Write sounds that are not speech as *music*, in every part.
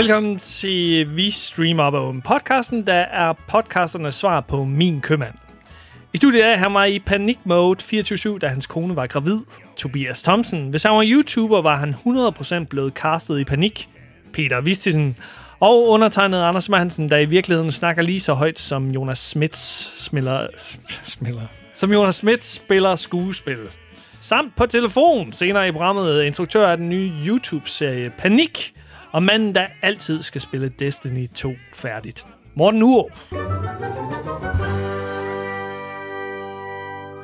Velkommen til Vi Streamer på om podcasten, der er podcasternes svar på Min Købmand. I studiet er han var i panik-mode 24-7, da hans kone var gravid. Tobias Thompson. Hvis han var YouTuber, var han 100% blevet castet i panik. Peter Vistisen. Og undertegnet Anders Hansen, der i virkeligheden snakker lige så højt som Jonas Smits smiller... smiller. Som Jonas Schmidt spiller skuespil. Samt på telefon senere i programmet instruktør af den nye YouTube-serie Panik, og manden, der altid skal spille Destiny 2 færdigt. Morten Urup.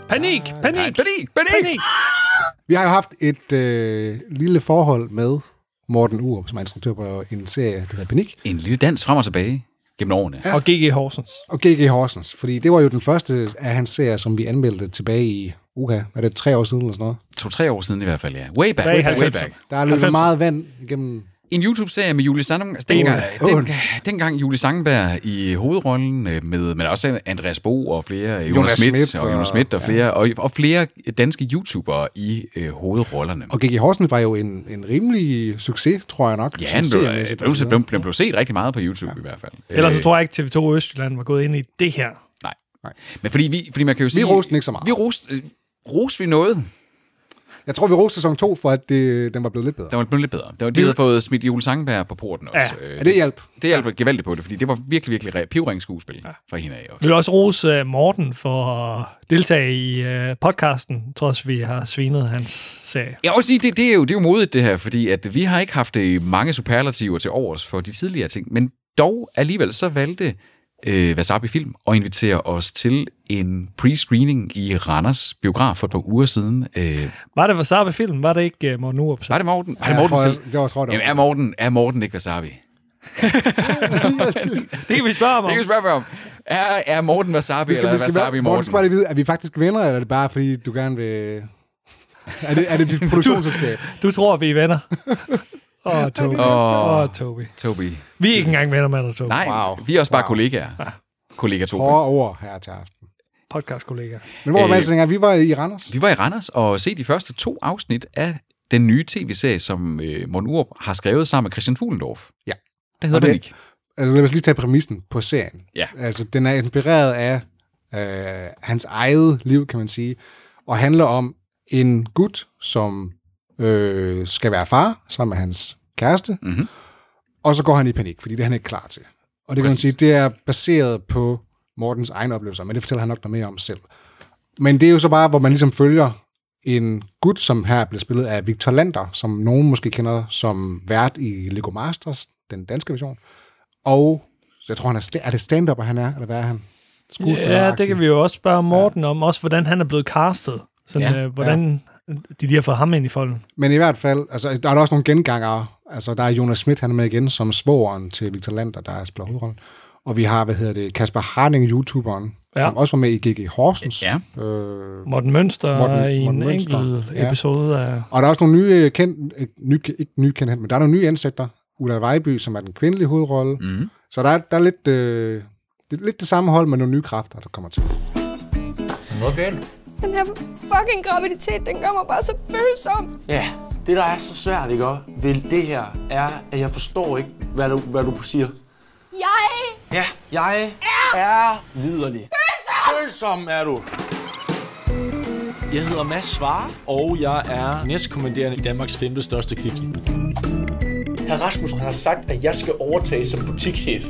Panik, panik, panik, panik. panik. Vi har jo haft et øh, lille forhold med Morten Urup, som er instruktør på en serie, der hedder Panik, En lille dans frem og tilbage gennem årene. Ja. Og GG Horsens. og G.G. Horsens. Fordi det var jo den første af hans serier, som vi anmeldte tilbage i, uha, er det tre år siden eller sådan noget? To-tre år siden i hvert fald, ja. Way back. Tilbage i way 90'erne. back. Der er løbet 90'erne. meget vand igennem... En YouTube-serie med Julie Sandberg. Dengang, Åh. den, dengang Julie Sandberg i hovedrollen, øh, med, men også Andreas Bo og flere, øh, Jonas, Jonas Schmidt, og, og- Jonas Schmidt og flere, og, og flere danske YouTubere i øh, hovedrollerne. Og G.G. Horsens var jo en, en rimelig succes, tror jeg nok. Ja, han blev, blev, blev, blev, blev set rigtig meget på YouTube ja. i hvert fald. Ellers så Øh, tror jeg ikke, TV2 Østjylland var gået ind i det her. Nej. Nej. Men fordi, vi, fordi man kan jo sige... roste den ikke så meget. Vi roste, roste vi noget, Jeg tror, vi roste sæson 2 for, at det, den var blevet lidt bedre. der var blevet lidt bedre. Det var, de havde fået smidt Julie Sangberg på porten også. Ja. Øh, Ja, det hjalp. det hjalp gevaldigt på det, fordi det var virkelig, virkelig pivring skuespil ja. fra hende af også. Vi vil også rose uh, Morten for at deltage i uh, podcasten, trods vi har svinet hans serie. Jeg vil også sige, det, det, er jo, det er jo modigt det her, fordi at vi har ikke haft øh, mange superlativer til overs for de tidligere ting, men dog alligevel så valgte øh, Wasabi Film at invitere os til en pre-screening i Randers biograf for et par uger siden. Øh, Var det Wasabi Film? Var det ikke uh, Morten Urup? var det Morten? Var det Ja, jeg Morten tror, selv? jeg, det var, tror jeg, det Jamen, var. er Morten, er Morten ikke Wasabi? *laughs* Det kan vi spørge ham Det om. kan vi spørge om. Er, er Morten Wasabi, skal, eller er Wasabi Morten, Morten? skal bare lige vide, er vi faktisk venner, eller er det bare, fordi du gerne vil... Er det, er det dit *laughs* produktionsselskab? Du tror, vi er venner. *laughs* Åh, oh, Toby. Åh, oh, Toby. Toby. Vi er ikke engang venner med dig, Toby. Nej, Wow. vi er også bare Wow. kollegaer. Kollega Toby. Hårde ord her til aften. Podcast-kollega. Men hvor var Øh? Vi var i Randers. Vi var i Randers og se de første to afsnit af den nye tv-serie, som øh, Morten Urup har skrevet sammen med Christian Fuglendorf. Ja. Der hedder Og det- Panik. Altså, lad os lige tage præmissen på serien. Ja. Altså, den er inspireret af øh, hans eget liv, kan man sige, og handler om en gut, som øh, skal være far sammen med hans kæreste, Mhm. og så går han i panik, fordi det er han ikke klar til. Og det kan man sige, det er baseret på Mortens egne oplevelser, men det fortæller han nok noget mere om selv. Men det er jo så bare, hvor man ligesom følger en gut, som her bliver spillet af Victor Lander, som nogen måske kender som vært i Lego Masters, den danske version. Og jeg tror, han er, er det stand-up, han er, eller hvad er han? Ja, det kan vi jo også spørge Morten om. Også hvordan han er blevet castet. Sådan, Ja. ja. øh, hvordan de lige har fået ham ind i folden. Men i hvert fald, altså, der er der også nogle gengangere. Altså, der er Jonas Schmidt, han er med igen som svoren til Victor Lander, der spiller hovedrollen. Og vi har, hvad hedder det, Kasper Harding, YouTuberen, Ja. som også var med i G.G. Horsens. Ja. Øh, Morten Mønster Morten- i Morten en Mønster, enkelt ja. episode af... og der er også nogle nye, kendt, øh, nye, ikke nye kendt, men der er nogle nye ansigter. Ulla Vejby, som er den kvindelige hovedrolle. Mm. Så der er, der er lidt, øh, det lidt det samme hold med nogle nye kræfter, der kommer til. Den her fucking graviditet, den gør mig bare så følsom. Ja, det der er så svært, ikke også, ved det her, er, at jeg forstår ikke, hvad du, hvad du siger. Jeg Ja, jeg er, er liderlig. Følsom! Følsom er du. Jeg hedder Mads Svare, og jeg er næstkommanderende i Danmarks femte største kvickly. Herr Rasmussen har sagt, at jeg skal overtage som butikschef.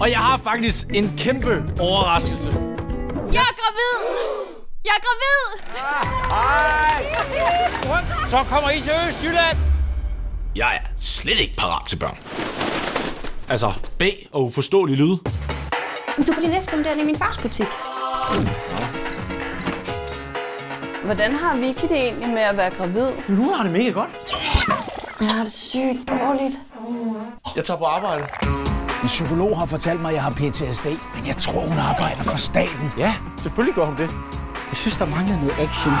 Og jeg har faktisk en kæmpe overraskelse. Jeg er gravid! Jeg er gravid! Så kommer I til Østjylland! Jeg er slet ikke parat til børn. Altså, B og uforståelig lyd. Du bliver næstkommanderende i min fars butik. Hvordan har Vicky det egentlig med at være gravid? Hun har det mega godt. Jeg har det sygt dårligt. Jeg tager på arbejde. En psykolog har fortalt mig, at jeg har PTSD, men jeg tror, hun arbejder for staten. Ja, selvfølgelig gør hun det. Jeg synes, der mangler noget action.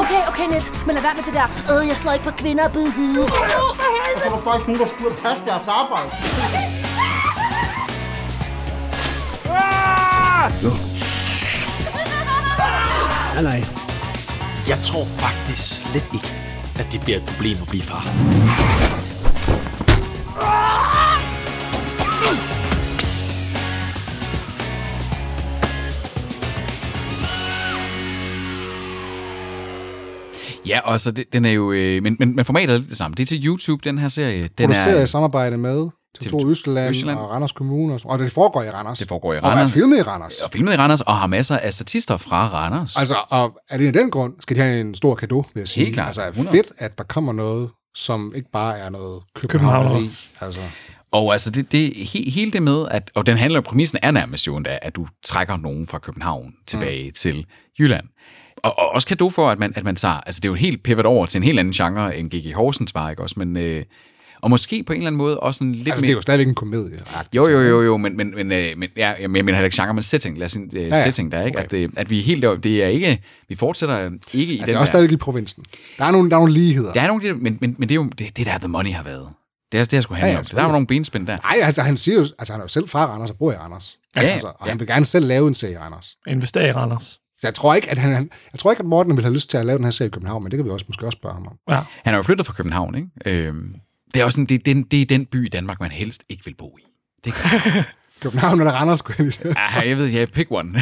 Okay, okay, Niels, men lad være med det der. Øh, jeg slår ikke på kvinder, buhu. Der var faktisk nogen, der skulle passe deres arbejde. Nej, nej. Jeg tror faktisk slet ikke, at det bliver et problem at blive far. Ja, og så det, den er jo... Øh, men, men, men formatet er lidt det samme. Det er til YouTube, den her serie. Den Produceret er, i samarbejde med TV2 TV2 Østland, Østjylland. og Randers Kommune. Og, og det foregår i Randers. Det foregår i Og er Randers. filmet i Randers. og filmet i Randers, og har masser af statister fra Randers. Altså, og er det i den grund, skal de have en stor gave, vil jeg sige. Helt klart. Altså, 100. fedt, at der kommer noget, som ikke bare er noget københavneri. Altså, Og altså, det, det, he, hele det med, at, og den handler, præmissen er nærmest jo endda, at du trækker nogen fra København tilbage mm. til Jylland. Og, og også kado for, at man, at man tager, altså det er jo helt pivot over til en helt anden genre, end G.G. Horsens var, ikke også? Men, øh, og måske på en eller anden måde også en lidt altså mere... det er jo stadigvæk en komedie. Jo, jo, jo, jo, men, men, men, øh, men ja, jeg mener heller ikke genre, men setting, lad os sige, øh, Ja, ja. setting der, ikke? Okay. At, øh, at vi er helt deroppe, det er ikke, vi fortsætter ikke i Ja, den det er også der, stadigvæk i provinsen. Der er nogle, der er nogle ligheder. der er nogle, men, men, men det er jo det, det der, The Money har været. Det er det, jeg skulle handle Ja, ja, om. Der er jo nogle benspænd der. Nej, altså han siger jo, altså han er jo selv fra Randers og bor i Randers. Ja, altså, og ja. han vil gerne selv lave en serie i Randers. Investere i Randers. Jeg tror ikke, at han, han jeg tror ikke, at Morten vil have lyst til at lave den her serie i København, men det kan vi også måske også spørge ham om. Ja. Han er jo flyttet fra København, ikke? Øhm, det er også sådan, det, er den, det er den by i Danmark, man helst ikke vil bo i. Det *laughs* København eller Randers, skulle jeg lige ah, jeg ved, jeg pick one. *laughs*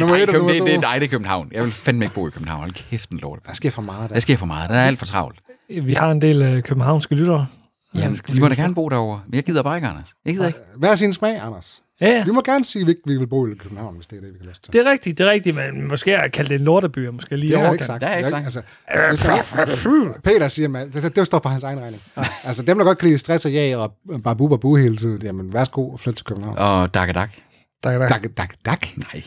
Nummer Ej, et Køben- nummer det, det, nej, det er København. Jeg vil fandme ikke bo i København. Hold kæft, en lort. Der sker for meget der. Der sker for meget. Der er alt for travlt. Vi har en del øh, københavnske lyttere. Jamen, de må da gerne bo derovre. Men jeg gider bare ikke, Anders. Jeg gider ikke. Hvad er sin smag, Anders? Ja. Vi må gerne sige, at vi vil bo i København, hvis det er det, vi kan lyst til. Det er rigtigt, det er rigtigt, men måske at kalde det en lorteby, måske lige Det har jeg ikke sagt. Det har jeg ikke altså, hvis der, Peter siger, man, det, det står for hans egen regning. Altså dem, der godt kan lide stress og jag og babu babu hele tiden, jamen værsgo og flytte til København. Og dak dak. Er der. Dak, dak, dak. Nej.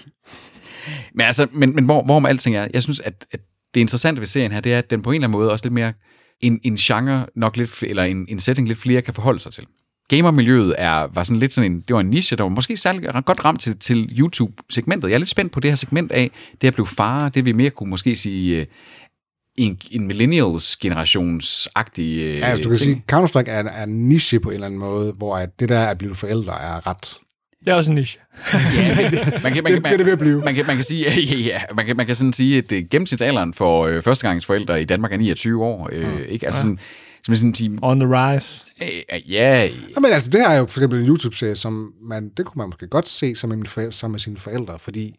Men altså, men, men hvor, hvorom alting er, jeg synes, at, at det interessante ved serien her, det er, at den på en eller anden måde også lidt mere en, en genre, nok lidt, eller en, en setting, lidt flere kan forholde sig til. Gamermiljøet er, var sådan lidt sådan en, det var en niche, der var måske særlig godt ramt til, til YouTube-segmentet. Jeg er lidt spændt på det her segment af, det at blive far, det vi mere kunne måske sige, øh, en, en millennials-generations-agtig øh, Ja, altså, du kan sige, Counter-Strike er, er en niche på en eller anden måde, hvor at det der at blive forældre er ret... Det er også en niche. *laughs* *laughs* man kan, man, Det- det er det ved at blive. Man kan, man kan sige, ja, *laughs* ja, man kan, man kan sådan sige, at øh, gennemsnitsalderen for øh, førstegangsforældre i Danmark er 29 år. Øh, Mm. ikke? Altså sådan, som sådan sige, On the rise. øh, ja, Ja, men altså, det her er jo for eksempel en YouTube-serie, som man, det kunne man måske godt se som en forældre, sammen med sine forældre, fordi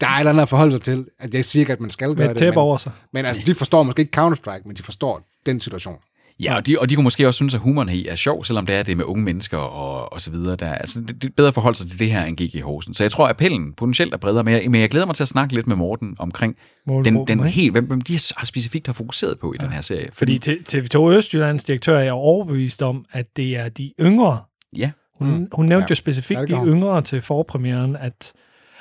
der er et eller andet at forholde sig til, at jeg siger ikke, at man skal Med gøre et det. men, over sig. men altså, de forstår måske ikke Counter-Strike, men de forstår den situation. Ja og, de, og de kunne måske også synes, at humoren her er sjov, selvom det er det med unge mennesker og, og så videre. Der, altså, det, det er bedre at forholde sig til det her end G.G. Horsen. Så jeg tror, at appellen potentielt er bredere, men jeg, men jeg glæder mig til at snakke lidt med Morten omkring den, den helt, hvem, hvem de har specifikt har fokuseret på i ja. den her serie. Fordi T- TV2 Østjyllands direktør er overbevist om, at det er de yngre. Ja, Hun, hun nævnte Ja. jo specifikt Ja, de yngre til forpremieren, at,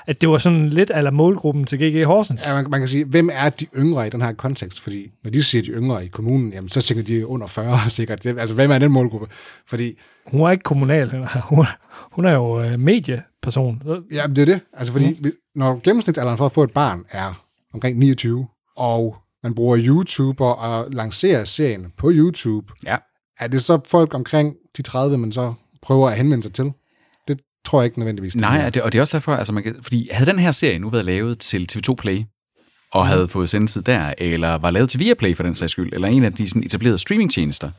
at det var sådan lidt ala målgruppen til GG Horsens. Ja, man, man kan sige, hvem er de yngre i den her kontekst? Fordi når de siger de yngre i kommunen, jamen, så tænker de under 40 *laughs* sikkert. Altså, hvem er den målgruppe? Fordi, Hun er ikke kommunal. Hun er, hun er jo øh, medieperson. Så- ja, det er det. Altså, fordi mm. når gennemsnitsalderen for at få et barn er omkring 29, og man bruger YouTuber og lancerer serien på YouTube, ja. er det så folk omkring de 30, man så prøver at henvende sig til? Tror jeg ikke nødvendigvis. det Nej, er. og det, og det er også derfor, altså man kan, fordi havde den her serie nu været lavet til TV2 Play, og havde fået sendetid der, eller var lavet til Viaplay for den sags skyld, eller en af de sådan, etablerede streamingtjenester,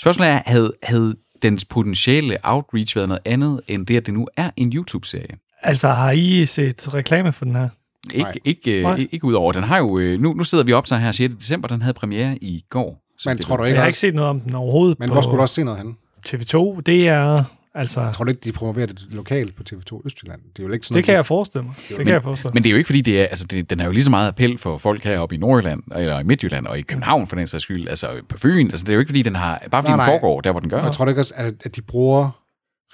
spørgsmålet er, havde, havde dens potentielle outreach været noget andet, end det, at det nu er en YouTube-serie? Altså, har I set reklame for den her? Ikke, Nej. ikke, Nej. øh, ikke, ikke ud over. Den har jo, øh, nu, nu sidder vi op til her 6. december, den havde premiere i går. Men det tror du Jeg ikke har også, ikke set noget om den overhovedet men på hvor skulle du også se noget hen? TV2. Det er, altså, Tror du ikke, de promoverer det lokalt på TV2 Østjylland? Det er jo ikke sådan det kan jeg forestille mig. Det kan jeg forestille mig. Men det er jo ikke fordi, det er, altså det, den er jo lige så meget appel for folk heroppe i Nordjylland, eller i Midtjylland, og i København for den sags skyld, altså på Fyn. Altså det er jo ikke fordi, den har, bare fordi Nej, den nej. foregår der, hvor den gør. Jeg tror ikke også, at, at de bruger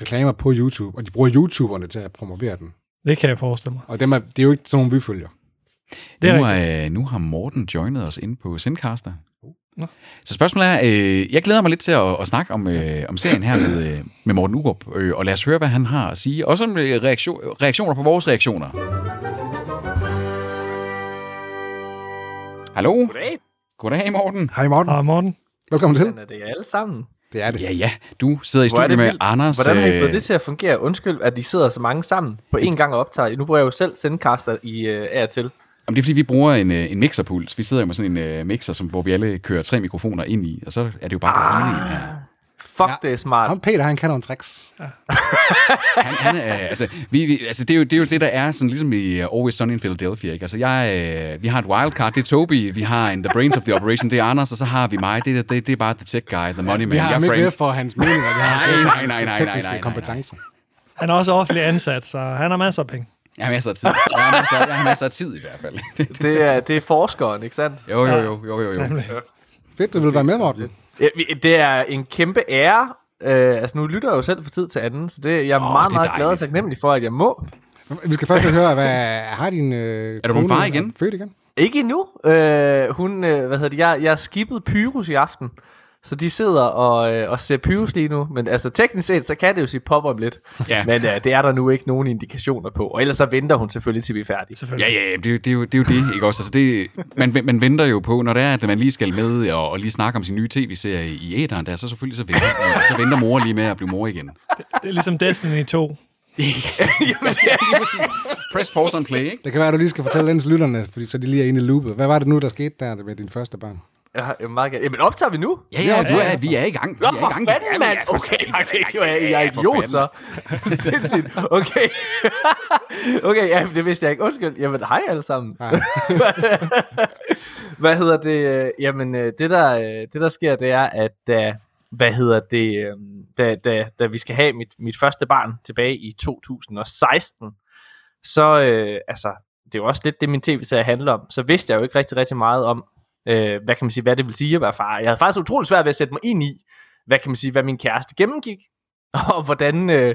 reklamer på YouTube, og de bruger YouTuberne til at promovere den. Det kan jeg forestille mig. Og dem er, det er jo ikke sådan nogle, vi følger. Det er nu, er, nu har Morten joinet os inde på Sendcaster. Nå. Så spørgsmålet er, øh, jeg glæder mig lidt til at, at snakke om, øh, om serien her med, øh, med Morten Urup, øh, og lad os høre, hvad han har at sige. Også om øh, reaktion, reaktioner på vores reaktioner. Hallo? Goddag. Goddag, Morten. Hej Morten, Og Morten, velkommen til. Men er det alle sammen? Det er det. Ja, ja. Du sidder i studiet det med. Anders. Hvordan har I øh, fået det til at fungere? Undskyld, at de sidder så mange sammen på én gang og optager. Nu bruger jeg jo selv Sendcaster i uh, af og til. Jamen, det er fordi, vi bruger en, øh, en mixerpult. Vi sidder jo med sådan en uh, mixer, som, hvor vi alle kører tre mikrofoner ind i, og så er det jo bare ah. det hele her. Fuck, det er smart. Ham Peter, han kan nogle tricks. *laughs* Han, han er, altså, vi, vi, altså det, er jo, det er jo det, der er sådan ligesom i uh, Always Sunny in Philadelphia. Ikke? Altså, jeg, øh, vi har et wildcard, det er Toby, vi har en The Brains of the Operation, det er Anders, og så har vi mig, det, er- det, det er bare the tech guy, the money man. Vi har ham er ikke med for hans meninger, vi har med Nej, nej, hans nej, nej, tekniske nej, nej, nej. kompetencer. Han er også offentlig ansat, så han har masser af penge. Jeg har masser af tid. Jeg har masser, jeg har masser af tid i hvert fald. *laughs* Det er, det er forskeren, ikke sandt? Jo, jo, jo, jo, jo, jo. Fedt, du vil være med, Morten. Ja, Det er en kæmpe ære. Øh, altså, nu lytter jeg jo selv for tid til anden, så det, jeg er Åh, meget, det er meget glad og taknemmelig for, at jeg må. Vi skal først høre, hvad har din øh, Er du far igen? født igen? Ikke endnu. Øh, hun, øh, hvad hedder det, jeg, jeg har skibet Pyrus i aften. Så de sidder og, øh, og ser Pyrus lige nu. Men altså teknisk set, så kan det jo sige pop om lidt. Ja. *laughs* Men øh, det er der nu ikke nogen indikationer på. Og ellers så venter hun selvfølgelig til vi er færdige. Ja, ja, ja, det, er jo- det, er jo, det er jo det, ikke også? Altså det, man, man venter jo på, når det er, at man lige skal med og, og lige snakke om sin nye tv-serie i æderen, der så selvfølgelig så venter, *laughs* så venter mor lige med at blive mor igen. Det er ligesom Destiny 2. *laughs* Jamen, det er, Press pause on play, ikke? Det kan være, at du lige skal fortælle den til lytterne, fordi så de lige er inde i loopet. Hvad var det nu, der skete der med dine første børn? Jeg har- jeg er meget gerne. Jamen optager vi nu? Ja, ja, du er, vi er i gang. Vi Nå, i for gang. fanden, Ja, mand! ja, Okay, okay, jo, jeg, jeg er Ja, idiot, så. *laughs* Sindssygt. Okay. *laughs* okay, ja, det vidste jeg ikke. Undskyld. Jamen, hej alle sammen. *laughs* hvad hedder det? Jamen, øh, det der, øh, det der sker, det er, at da, hvad hedder det, øh, da, da, da vi skal have mit, mit første barn tilbage i 2016, så, øh, altså, det er jo også lidt det, min tv-serie handler om, så vidste jeg jo ikke rigtig, rigtig meget om, øh, hvad kan man sige, hvad det vil sige at være far. Jeg havde faktisk utrolig svært ved at sætte mig ind i, hvad kan man sige, hvad min kæreste gennemgik, *laughs* og hvordan, øh,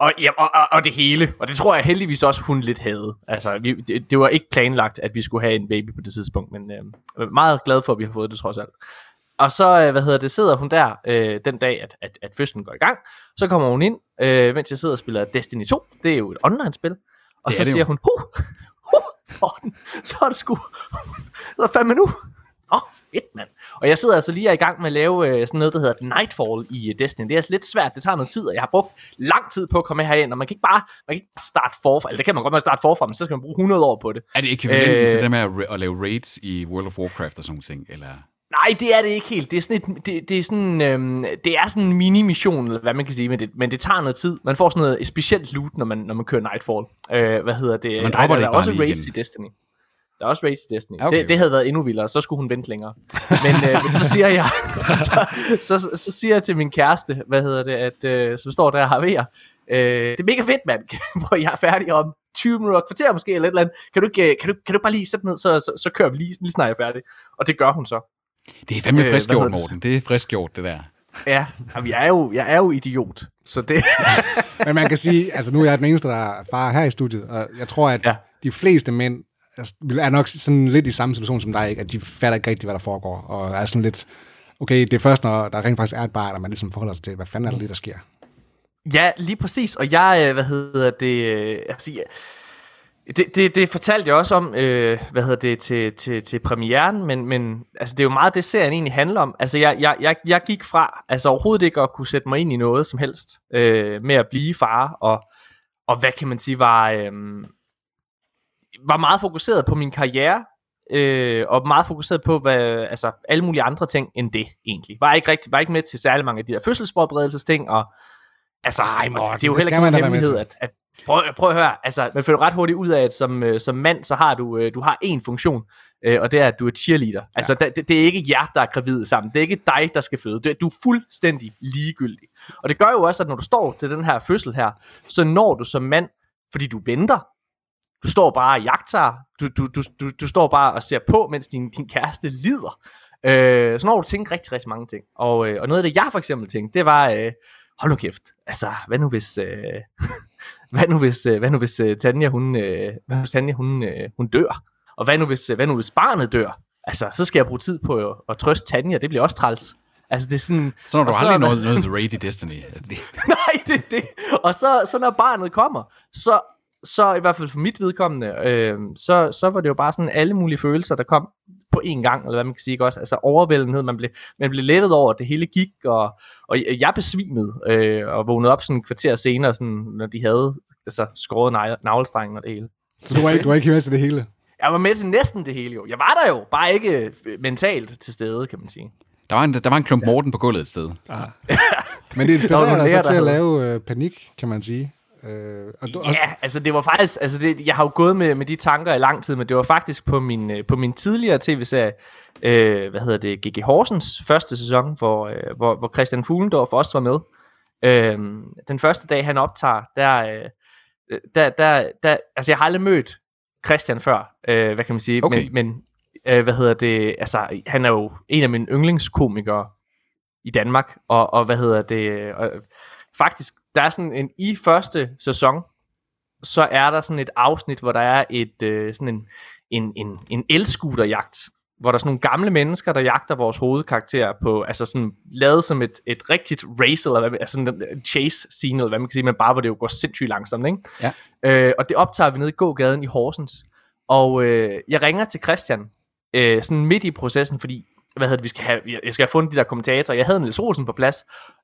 og, ja, og, og, og det hele, og det tror jeg heldigvis også, hun lidt havde. Altså, vi, det, det var ikke planlagt, at vi skulle have en baby på det tidspunkt, men øh, jeg meget glad for, at vi har fået det trods alt. Og så, øh, hvad hedder det, sidder hun der øh, den dag, at, at, at fødslen går i gang. Så kommer hun ind, øh, mens jeg sidder og spiller Destiny 2. Det er jo et online-spil. Og Det så det siger jo. hun, huh, huh, Morten, *laughs* så er det sgu, *laughs* så er fandme nu. Åh, oh, fedt mand. Og jeg sidder altså lige i gang med at lave øh, sådan noget, der hedder Nightfall i øh, Destiny. Det er altså lidt svært, det tager noget tid, og jeg har brugt lang tid på at komme herind, og man kan ikke bare, man kan ikke bare starte forfra, eller det kan man godt man starte forfra, men så skal man bruge 100 år på det. Er det ekvivalenten Øh. til det med at, ra- at lave raids i World of Warcraft og sådan ting? Eller? Nej, det er det ikke helt. Det er sådan, et, det, det er sådan, øhm, det er sådan en mini-mission, eller hvad man kan sige, men det, men det tager noget tid. Man får sådan noget specielt loot, når man, når man kører Nightfall. Øh, hvad hedder det? Så man dropper der, det der er også race igen? i Destiny. Der er også race i Destiny. Okay. Det, det havde været endnu vildere, så skulle hun vente længere. Men, øh, men så siger jeg, *laughs* så, så, så, siger jeg til min kæreste, hvad hedder det, at, øh, som står der og har ved øh, det er mega fedt, mand, *laughs* hvor jeg er færdig om 20 minutter, kvarter måske, eller et eller andet. Kan du ikke, øh, kan du, kan du bare lige sætte ned, så, så, så kører vi lige, lige snart jeg er færdig. Og det gør hun så. Det er fandme Øh, frisk gjort, det? Morten. Det er frisk gjort, det der. Ja, jamen, jeg er jo, jeg er jo idiot. Så det... *laughs* Men man kan sige, altså nu er jeg den eneste, der er far her i studiet, og jeg tror, at Ja. de fleste mænd altså, vil- er nok sådan lidt i samme situation som dig, ikke? at de fatter ikke rigtigt, hvad der foregår, og er sådan lidt, okay, det er først, når der rent faktisk er et barn, at man ligesom forholder sig til, hvad fanden er der lige, der sker. Ja, lige præcis. Og jeg, øh, hvad hedder det, øh, altså, jeg, det, det, det fortalte jeg også om, øh, hvad hedder det, til, til, til premieren, men, men altså, det er jo meget det, serien egentlig handler om. Altså, jeg, jeg, jeg, jeg gik fra, altså overhovedet ikke at kunne sætte mig ind i noget som helst, øh, med at blive far, og, og hvad kan man sige, var, øh, var meget fokuseret på min karriere, øh, og meget fokuseret på hvad, altså, alle mulige andre ting end det, egentlig. Var ikke, rigtig, var ikke med til særlig mange af de der fødselsforberedelsesting, og altså, Ej, Morten, det er jo heller ikke man med hemmelighed, at, at Prøv, prøv at høre, altså, man finder ret hurtigt ud af, at som, øh, som mand, så har du, øh, du har én funktion, øh, og det er, at du er cheerleader. Altså, ja. det, det er ikke jer, der er gravide sammen. Det er ikke dig, der skal føde. Du er fuldstændig ligegyldig. Og det gør jo også, at når du står til den her fødsel her, så når du som mand, fordi du venter, du står bare og jagter, du, du, du, du, du står bare og ser på, mens din, din kæreste lider. Øh, så når du tænker rigtig, rigtig mange ting. Og, øh, og noget af det, jeg for eksempel tænkte, det var, øh, hold nu kæft, altså, hvad nu hvis... Øh, *laughs* hvad nu hvis, øh, hvad nu hvis øh, Tanja, hun, øh, hvad hvis Tanja, hun, øh, hun dør? Og hvad nu, hvis, øh, hvad nu hvis barnet dør? Altså, så skal jeg bruge tid på at, at trøste Tanja, det bliver også træls. Altså, det er sådan... Så når du aldrig noget, noget The Raid i Destiny. Altså, *laughs* Nej, det det. Og så, så når barnet kommer, så, så i hvert fald for mit vedkommende, øh, så, så var det jo bare sådan alle mulige følelser, der kom på en gang, eller hvad man kan sige, ikke også? Altså overvældenhed, man blev, man blev lettet over, at det hele gik, og, og jeg besvimede, øh, og vågnede op sådan et kvarter senere, sådan, når de havde altså, skåret navlestrengen og det hele. Så du var, ikke, du var ikke med til det hele? Jeg var med til næsten det hele jo. Jeg var der jo, bare ikke øh, mentalt til stede, kan man sige. Der var en, der var en klump Morten på gulvet et sted. Men det inspirerer nogle dig så til at lave øh, panik, kan man sige. Øh, og, du- Ja, altså det var faktisk, altså det, jeg har jo gået med, med de tanker i lang tid, men det var faktisk på min, øh, på min tidligere tv-serie, øh, hvad hedder det, G.G. Horsens første sæson, hvor, øh, hvor, hvor Christian Fuglendorf også var med. Øh, den første dag, han optager, der, øh, der, der, der, altså jeg har aldrig mødt Christian før, øh, hvad kan man sige, Okay. men, men øh, hvad hedder det, altså han er jo en af mine yndlingskomikere i Danmark, og, og hvad hedder det, og, faktisk, der er sådan en, i første sæson, så er der sådan et afsnit, hvor der er et øh, sådan en, en, en, en elskuterjagt, hvor der er sådan nogle gamle mennesker, der jagter vores hovedkarakter på, altså sådan lavet som et, et rigtigt race, eller hvad, altså sådan en chase scene, eller hvad man kan sige, men bare hvor det jo går sindssygt langsomt, ikke? Ja. Øh, og det optager vi nede i gågaden i Horsens. Og øh, jeg ringer til Christian, øh, sådan midt i processen, fordi hvad hedder det, vi skal have, jeg skal have fundet de der kommentatorer. Jeg havde Niels Rosen på plads,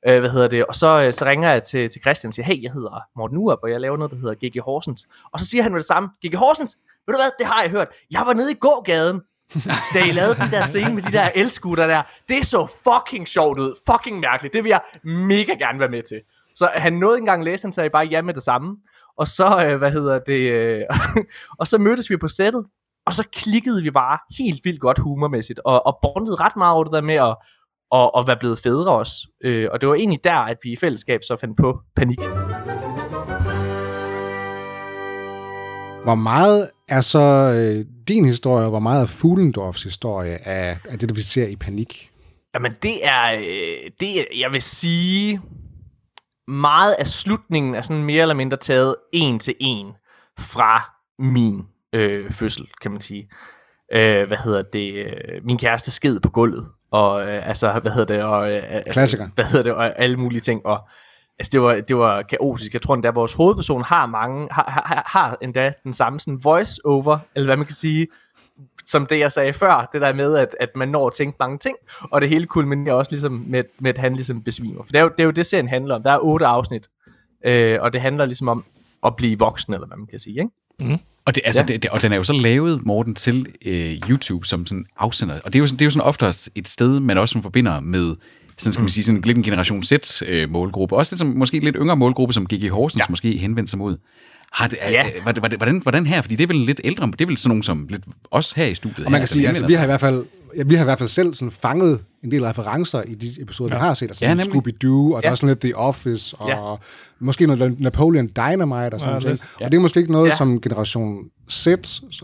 øh, hvad hedder det, og så, øh, så ringer jeg til, til Christian og siger, hey, jeg hedder Morten Urup, og jeg laver noget, der hedder G.G. Horsens. Og så siger han med det samme, G.G. Horsens, ved du hvad, det har jeg hørt. Jeg var nede i gågaden, da I lavede den der scene med de der elskutter der. Det så fucking sjovt ud, fucking mærkeligt. Det vil jeg mega gerne være med til. Så han nåede ikke engang læse, han sagde bare ja med det samme. Og så, øh, hvad hedder det, øh, *laughs* og så mødtes vi på sættet, og så klikkede vi bare helt vildt godt humormæssigt, og, og bondede ret meget over det der med at, at, at være blevet fædre også. Øh, og det var egentlig der, at vi i fællesskab så fandt på panik. hvor meget er så øh, din historie, og hvor meget er Fuglendorfs historie af, af det, vi ser i panik? Jamen det er, øh, det er, jeg vil sige, meget af slutningen er sådan mere eller mindre taget en til en fra min øh, fødsel, kan man sige. Øh, hvad hedder det? Øh, min kæreste sked på gulvet, og øh, altså, hvad hedder det? Og, øh, øh, Klassiker. Hvad hedder det? Og alle mulige ting, og Altså det var, det var kaotisk. Jeg tror endda, vores hovedperson har mange, har, har, har endda den samme sådan voice over, eller hvad man kan sige, som det jeg sagde før, det der med, at, at man når at tænke mange ting, og det hele kulminerer også ligesom med, med at han ligesom besvimer. For det er, jo, det er jo det, serien handler om. Der er otte afsnit, øh, og det handler ligesom om at blive voksen, eller hvad man kan sige, ikke? Og, det, altså, Ja. det, og den er jo så lavet, Morten, til øh, YouTube som sådan afsender. Og det er jo, sådan- det er jo sådan ofte et sted, man også forbinder med sådan skal man sige, sådan lidt en generation Z-målgruppe. Også lidt som, måske lidt yngre målgruppe, som G.G. Horsens ja. måske henvendte sig mod. Har det, Ja. det- hvordan, hvordan her? Fordi det er vel lidt ældre, det er vel sådan nogen som lidt os her i studiet. Og man her, kan sige, der altså, vi har i hvert fald, ja, vi har i hvert fald selv sådan fanget en del referencer i de episoder, ja. vi har set. Altså Ja, ja. Scooby-Doo, og ja. der Ja. er sådan lidt The Office, og Ja. ja. måske noget Napoleon Dynamite og sådan Ja, ja, noget. lidt. Og det er måske ikke noget, Ja. ja. som generation Z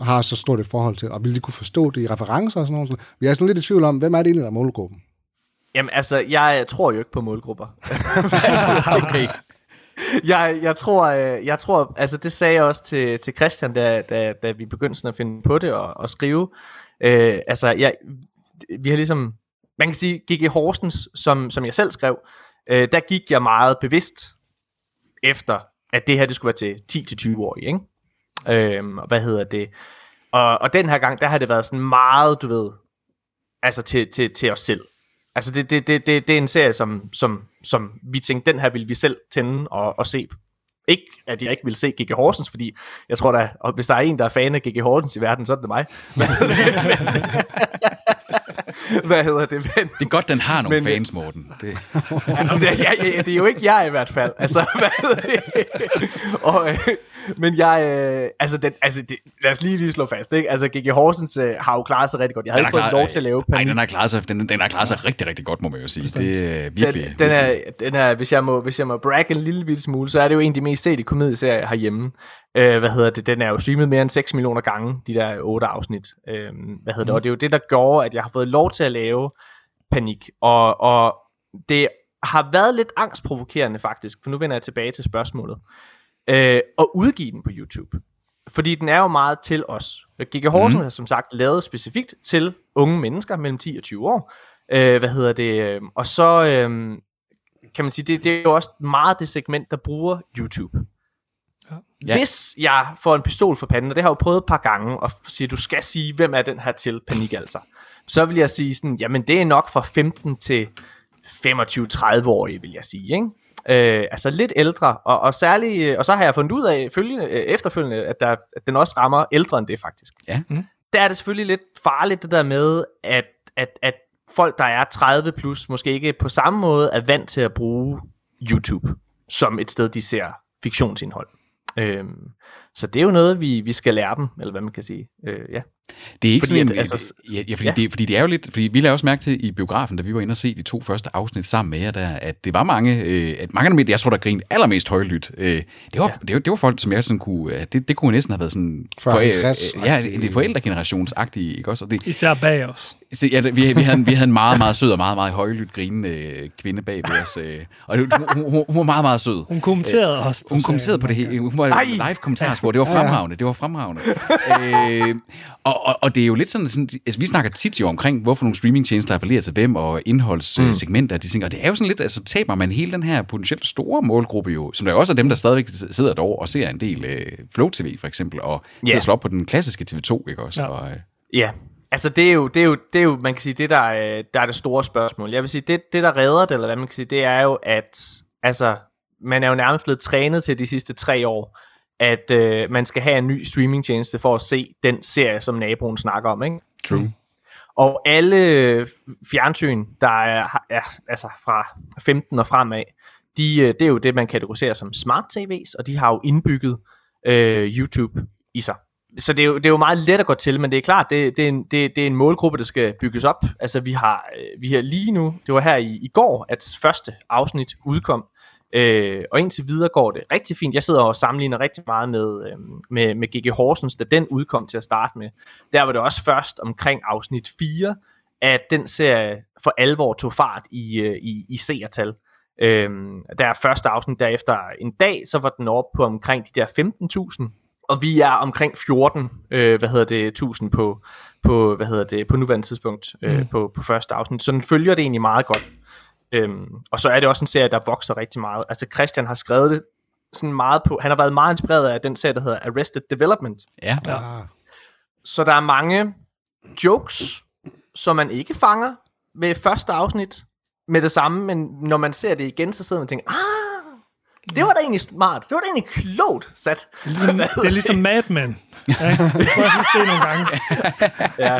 har så stort et forhold til, og vil de kunne forstå det i referencer og sådan noget. Vi er sådan lidt i tvivl om, hvem er det egentlig, der er målgruppen? Jamen altså, jeg tror jo ikke på målgrupper. *laughs* okay. jeg, jeg tror, øh, jeg tror, altså det sagde jeg også til, til Christian, da, da, da vi begyndte sådan at finde på det og, og skrive. Øh, altså, jeg, vi har ligesom, man kan sige, G.G. Horsens, som, som jeg selv skrev, øh, der gik jeg meget bevidst efter, at det her, det skulle være til 10-20 år, ikke? Øh, og hvad hedder det? Og, og den her gang, der har det været sådan meget, du ved, altså til, til, til os selv. Altså det, det, det, det, det er en serie, som, som, som vi tænkte, den her vil vi selv tænde og, og se. Ikke, at jeg ikke vil se G.G. Horsens, fordi jeg tror da, og hvis der er en, der er fan af G.G. Horsens i verden, så er det mig. Men, *laughs* hvad hedder det? Men, Det er godt, den har nogle Men- fans, Morten. Det, *laughs* Ja, det, ja, ja, det er jo ikke jeg i hvert fald. Altså, *laughs* hvad hedder det? Og, øh, men jeg, øh, altså, den, altså det, lad os lige lige slå fast, ikke? Altså, G.G. Horsens øh, har jo klaret sig rigtig godt. Jeg havde ikke fået lov til at lave Nej, panik. den har klaret sig, den, den har klaret sig rigtig, rigtig godt, må man jo sige. Det er virkelig... den, den, er, den er, hvis jeg må, hvis jeg må bragge en lille bitte smule, så er det jo en af de mest sete komedieserier herhjemme. Øh, hvad hedder det? Den er jo streamet mere end 6 millioner gange, de der otte afsnit. Øh, hvad hedder det? Og det er jo det, der gjorde, at jeg har fået lov til at lave panik. Og, og det har været lidt angstprovokerende faktisk, for nu vender jeg tilbage til spørgsmålet. Øh, at udgive den på YouTube. Fordi den er jo meget til os. Giga Horsen mm. har som sagt lavet specifikt til unge mennesker mellem 10 og 20 år. Øh, hvad hedder det? Og så øh, kan man sige, det, det er jo også meget det segment, der bruger YouTube. Ja. Ja. Hvis jeg får en pistol for panden, og det har jeg jo prøvet et par gange, og siger, du skal sige, hvem er den her til panik altså, så vil jeg sige sådan, jamen det er nok fra 15 til 25-30-årige, vil jeg sige, ikke? Øh, altså lidt ældre, og, og særligt, og så har jeg fundet ud af følgende, øh, efterfølgende, at, der, at den også rammer ældre end det faktisk. Ja. Der er det selvfølgelig lidt farligt det der med, at, at, at folk, der er 30 plus, måske ikke på samme måde er vant til at bruge YouTube som et sted, de ser fiktionsindhold. Øhm, så det er jo noget, vi, vi skal lære dem, eller hvad man kan sige. Øh, ja. Det er ikke Fordi sådan at- en, altså- ja, ja, fordi, ja. Det, fordi det er jo lidt, fordi vi lavede også mærke til i biografen, da vi var inde og se de to første afsnit sammen med jer, der, at det var mange, øh, at mange af dem, jeg tror, der grinede allermest højlydt. Øh, det, var, ja. det, var, det var folk, som jeg sådan kunne, øh, det, det kunne næsten have været sådan, 40-50 øh, ja, det, er forældregenerationsagtige, ikke også? Og det, Især bag os. Så, ja, vi, vi, havde, en- vi havde en meget, meget sød og meget, meget højlydt grinende øh, kvinde bag ved os. Øh, og det, hun, hun, hun var meget, meget sød. Hun kommenterede også på Hun kommenterede på det hele. Hun var live kommentarspor. Det var fremragende. Det var fremragende. *laughs* øh, og, og, og, det er jo lidt sådan, sådan altså, vi snakker tit jo omkring, hvorfor nogle streamingtjenester appellerer til hvem, og indholdssegmenter, mm. de ting. Og det er jo sådan lidt, altså taber man hele den her potentielt store målgruppe jo, som der jo også er dem, der stadigvæk sidder derovre og ser en del øh, Flow TV for eksempel, og sidder Ja. og slår op på den klassiske TV2, ikke også? Ja. Og, øh, Ja, altså det er jo, det er jo, det er jo man kan sige, det der, er- der er det store spørgsmål. Jeg vil sige, det, det der redder det, eller hvad man kan sige, det er jo, at altså, man er jo nærmest blevet trænet til de sidste tre år, at øh, man skal have en ny streamingtjeneste for at se den serie, som naboen snakker om, ikke? True. Og alle fjernsyn, der er, er altså fra 15 og fremad, de, øh, det er jo det, man kategoriserer som smart TV's, og de har jo indbygget øh, YouTube i sig. Så det er, jo, det er jo meget let at gå til, men det er klart, det, det, er, en, det, det er en målgruppe, der skal bygges op. Altså vi har, øh, vi har lige nu, det var her i, i går, at første afsnit udkom, øh, og indtil videre går det rigtig fint. Jeg sidder og sammenligner rigtig meget med, øh, med, med G.G. Horsens, da den udkom til at starte med. Der var det også først omkring afsnit 4, at den serie for alvor tog fart i, øh, i, i seertal. Øhm, der er første afsnit derefter en dag, så var den oppe på omkring de der 15.000, og vi er omkring 14, øh, hvad hedder det, 1000 på, på, hvad hedder det, på nuværende tidspunkt øh, mm. på, på første afsnit. Så den følger det egentlig meget godt. Øhm, og så er det også en serie, der vokser rigtig meget. Altså Christian har skrevet det sådan meget på, han har været meget inspireret af den serie, der hedder Arrested Development. Ja. Ja. Så der er mange jokes, som man ikke fanger ved første afsnit med det samme, men når man ser det igen, så sidder man og tænker, ah, det var da egentlig smart. Det var da egentlig klogt sat. Ligesom, det er ligesom Mad Men. Ja, det tror jeg, jeg se nogle gange. *laughs* ja.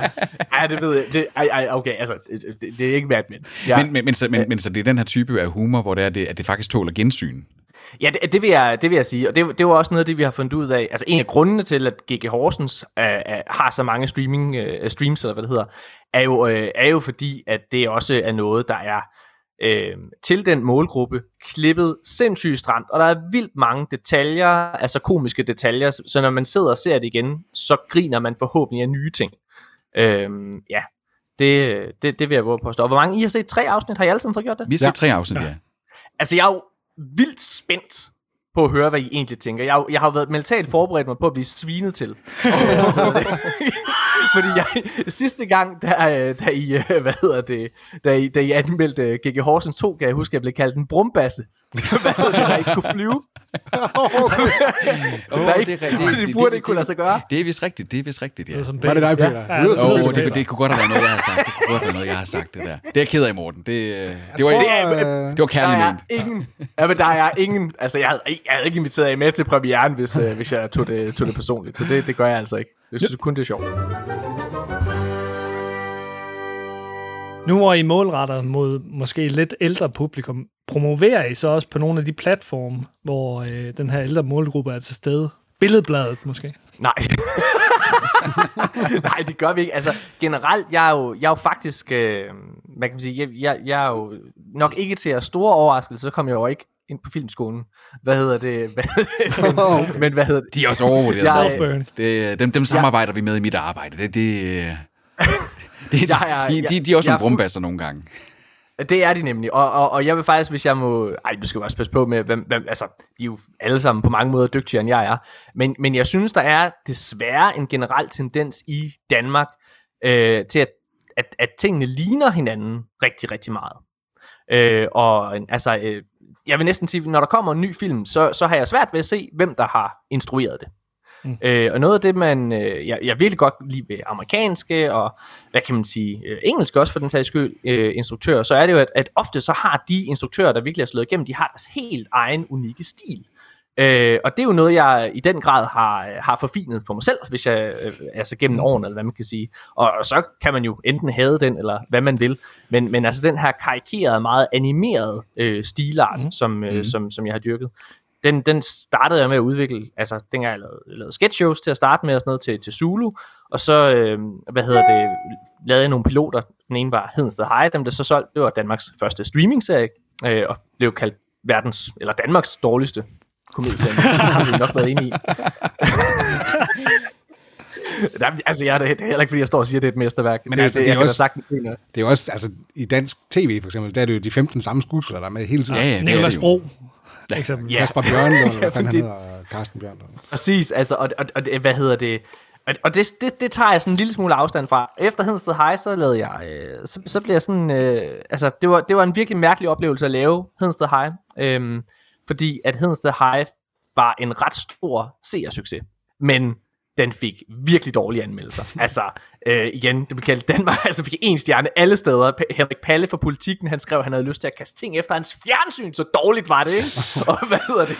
ja, det ved jeg. Det, ej, ej, okay, altså, det, det, det er ikke Mad Men. Ja. Men, men, men, så, men, men så det er den her type af humor, hvor det er, det, at det faktisk tåler gensyn. Ja, det, det, vil jeg, det vil jeg sige, og det, det var også noget af det, vi har fundet ud af. Altså en af grundene til, at G.G. Horsens øh, øh, har så mange streaming, øh, streams, eller hvad det hedder, er jo, øh, er jo fordi, at det også er noget, der er øh, til den målgruppe klippet sindssygt stramt, og der er vildt mange detaljer, altså komiske detaljer, så når man sidder og ser det igen, så griner man forhåbentlig af nye ting. Øh, ja, det, det, det vil jeg våge påstå. Og hvor mange I har set? Tre afsnit? Har I alle sammen fået gjort det? Vi har set Ja. tre afsnit, ja. *laughs* Altså, jeg er jo vildt spændt på at høre, hvad I egentlig tænker. Jeg, jeg har jo været militært forberedt mig på at blive svinet til. *laughs* *laughs* *laughs* Fordi jeg, sidste gang, da, øh, da I, øh, hvad hedder det, da I, da I anmeldte G.G. Horsens 2, kan jeg huske, at jeg blev kaldt en brumbasse. *laughs* hvad hedder det, der ikke kunne flyve? *laughs* der ikke, det, det, det, burde ikke kunne lade sig gøre. Det er vist rigtigt, det er vist rigtigt, ja. Det er som Var det dig, Peter? Ja, Det Åh, Peter. oh, det, det kunne godt have været noget, jeg har sagt. Det kunne godt have noget, jeg har sagt, det der. Det er jeg ked af, Morten. Det, øh, det, var, tror, det, øh, det var Der kærligt er ment. ingen, ja, men der er ingen, altså jeg havde, jeg havde ikke inviteret jer med til premieren, hvis, øh, hvis jeg tog det, tog det personligt, så det, det gør jeg altså ikke. Jeg synes kun, det er sjovt. Nu hvor I målretter mod måske lidt ældre publikum, promoverer I så også på nogle af de platforme, hvor øh, den her ældre målgruppe er til stede? Billedbladet måske? Nej. *laughs* Nej, det gør vi ikke. Altså, generelt, jeg er jo, jeg er jo faktisk, øh, hvad kan man sige, jeg, jeg, jeg er jo nok ikke til at store overraskelse, så kom jeg jo ikke ind på filmskolen. Hvad hedder det? *laughs* Hvad, *laughs* men, men hvad hedder det? De er også overvurderet. Jeg- det, dem, dem samarbejder vi med i mit arbejde. Det, det, *laughs* det, Jeg er- de, de, de er også jeg nogle brumbasser nogle gange. Det er de nemlig, og, og, og jeg vil faktisk, hvis jeg må... Ej, du skal jo også passe på med, hvem, hvem, altså, de er jo alle sammen på mange måder dygtigere, end jeg er. Men, men jeg synes, der er desværre en generel tendens i Danmark øh, til, at, at, at tingene ligner hinanden rigtig, rigtig meget. Øh, og altså, øh, jeg vil næsten sige, når der kommer en ny film, så, så har jeg svært ved at se, hvem der har instrueret det. Mm. Øh, og noget af det, man, øh, jeg, jeg virkelig godt lide ved amerikanske, og hvad kan man sige, øh, engelsk også for den sags skyld, øh, instruktører, så er det jo, at, at ofte så har de instruktører, der virkelig er slået igennem, de har deres helt egen unikke stil. Øh, og det er jo noget, jeg i den grad har, har forfinet for mig selv, hvis jeg, øh, altså gennem årene, eller hvad man kan sige. Og, og så kan man jo enten have den, eller hvad man vil. Men, men altså den her karikerede, meget animerede øh, stilart, mm. som, øh, som, som jeg har dyrket, den, den startede jeg med at udvikle, altså dengang jeg lavede, lavede sketch shows til at starte med, og sådan noget til, til Zulu, og så, øh, hvad hedder det, lavede jeg nogle piloter, den ene var Hedensted High, dem der så solgte, det var Danmarks første streaming-serie, øh, og blev kaldt verdens, eller Danmarks dårligste komedieserie. det har vi nok været enige i. *laughs* Der, altså, jeg, det er heller ikke, fordi jeg står og siger, at det er et mesterværk. Men altså, det, det er også- mene det. Det er også, altså i dansk tv for eksempel, der er det jo de 15 samme skuespillere, der er med hele tiden. Ja, ja, det er det jo. Bro, eksempel. Ja. Kasper Bjørnlund, *laughs* eller hvad fanden han hedder, Carsten Bjørnlund. Præcis, altså, og, og, og det- hvad hedder det? Og, og det, det, det tager jeg sådan en lille smule afstand fra. Efter Hedensted High, så lavede jeg, øh, så, så blev jeg sådan, øh, altså, det var, det var en virkelig mærkelig oplevelse at lave Hedensted High, øh, fordi at Hedensted High var en ret stor seersucces, men den fik virkelig dårlige anmeldelser. altså, øh, igen, det blev kaldt Danmark, *laughs* altså fik en stjerne alle steder. P- Henrik Palle fra Politikken, han skrev, at han havde lyst til at kaste ting efter hans fjernsyn, så dårligt var det, ikke? *laughs* Og hvad hedder det?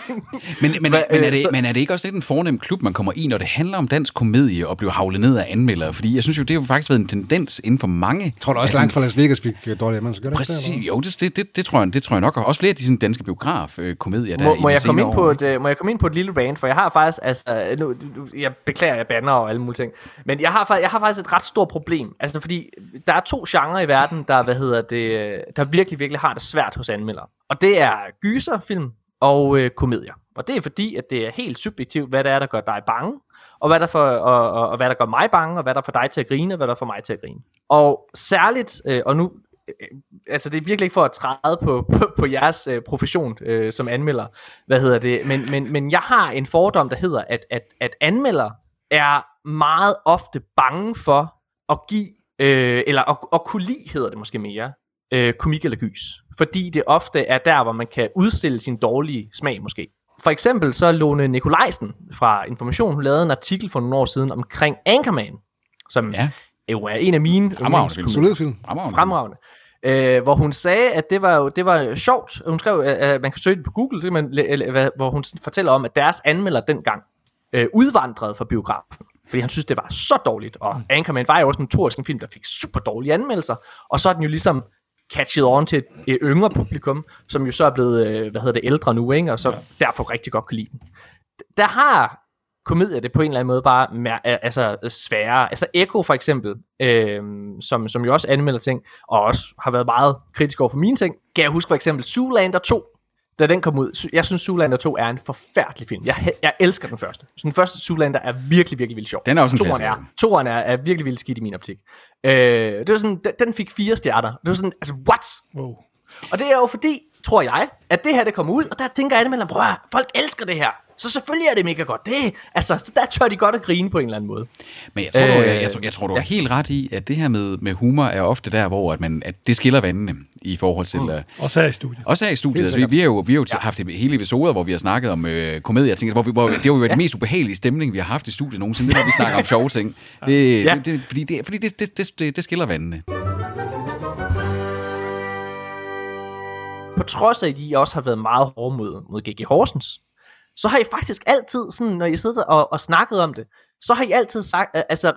Men, men, Hva- men, er øh, det, så- men er det ikke også lidt en fornem klub, man kommer i, når det handler om dansk komedie og bliver havlet ned af anmeldere? Fordi jeg synes jo, det har faktisk været en tendens inden for mange. Jeg tror da også, Altså, langt fra Las Vegas fik øh, dårlige anmeldelser. Gør det Præcis, hvad? jo, det, det, det, det, tror jeg, det tror jeg nok. Og også flere af de sådan, danske biograf-komedier, der må, må, jeg komme ind på et, øh, må jeg komme ind på et lille rant, for jeg har faktisk, altså, nu, jeg beklager, jeg banner og alle mulige ting, men jeg har, jeg har faktisk et ret stort problem, altså fordi der er to genrer i verden, der, hvad hedder det, der virkelig, virkelig har det svært hos anmeldere, og det er gyserfilm og øh, komedier, og det er fordi, at det er helt subjektivt, hvad det er, der gør dig bange, og hvad der, for, og, og, og hvad der gør mig bange, og hvad der får dig til at grine, og hvad der får mig til at grine. Og særligt, øh, og nu øh, altså det er virkelig ikke for at træde på, på, på jeres øh, profession øh, som anmelder, hvad hedder det, men, men, men jeg har en fordom, der hedder, at, at, at anmelder er meget ofte bange for at give, øh, eller at, at kunne lide, hedder det måske mere, øh, komik eller gys. Fordi det ofte er der, hvor man kan udstille sin dårlige smag måske. For eksempel så Lone Nikolajsen fra Information, hun lavede en artikel for nogle år siden omkring Anchorman, som Ja. jo er en af mine Fremragende film. Solid film. Fremragende. fremragende. Øh, hvor hun sagde, at det var jo det var sjovt. Hun skrev, at man kan søge det på Google, det kan man, hvor hun fortæller om, at deres anmelder dengang øh, udvandrede fra biografen. Fordi han synes, det var så dårligt. Og Anchorman var jo også en notorisk en film, der fik super dårlige anmeldelser. Og så er den jo ligesom catchet on til et, yngre publikum, som jo så er blevet, øh, hvad hedder det, ældre nu, ikke? og så ja. derfor rigtig godt kan lide den. Der har komedier det på en eller anden måde bare altså sværere. Altså Echo for eksempel, øh, som, som jo også anmelder ting, og også har været meget kritisk over for mine ting, kan jeg huske for eksempel Zoolander 2, da den kom ud. Jeg synes Zoolander 2 er en forfærdelig film. Jeg, jeg elsker den første. Så den første Zoolander er virkelig, virkelig vildt sjov. Den er også en Toren er, toren er, er virkelig vildt skidt i min optik. Øh, det var sådan, den, den fik fire stjerner. Det var sådan, altså what? Wow. Og det er jo fordi, tror jeg, at det her det kommer ud, og der tænker jeg mellem, bror, folk elsker det her. Så selvfølgelig er det mega godt. Det, altså, så der tør de godt at grine på en eller anden måde. Men jeg tror, øh, du, Øh, jeg, jeg, tror, jeg tror, du er helt ret i, at det her med, med humor er ofte der, hvor at man, at det skiller vandene i forhold til... Mm. Uh, Også her i studiet. også her i studiet. Altså, vi, vi har jo, vi har jo ja. haft hele episoder, hvor vi har snakket om øh, komedier og ting, hvor, vi, hvor det har jo været ja. den mest ubehagelige stemning, vi har haft i studiet nogensinde, når vi snakker om sjove ting. Det, Ja. det, det, fordi det, fordi det, det, det, det, det skiller vandene. På trods af, at I også har været meget hårde mod, mod G.G. Horsens, så har I faktisk altid, sådan, når I sidder og, og snakket om det, så har I altid sagt, altså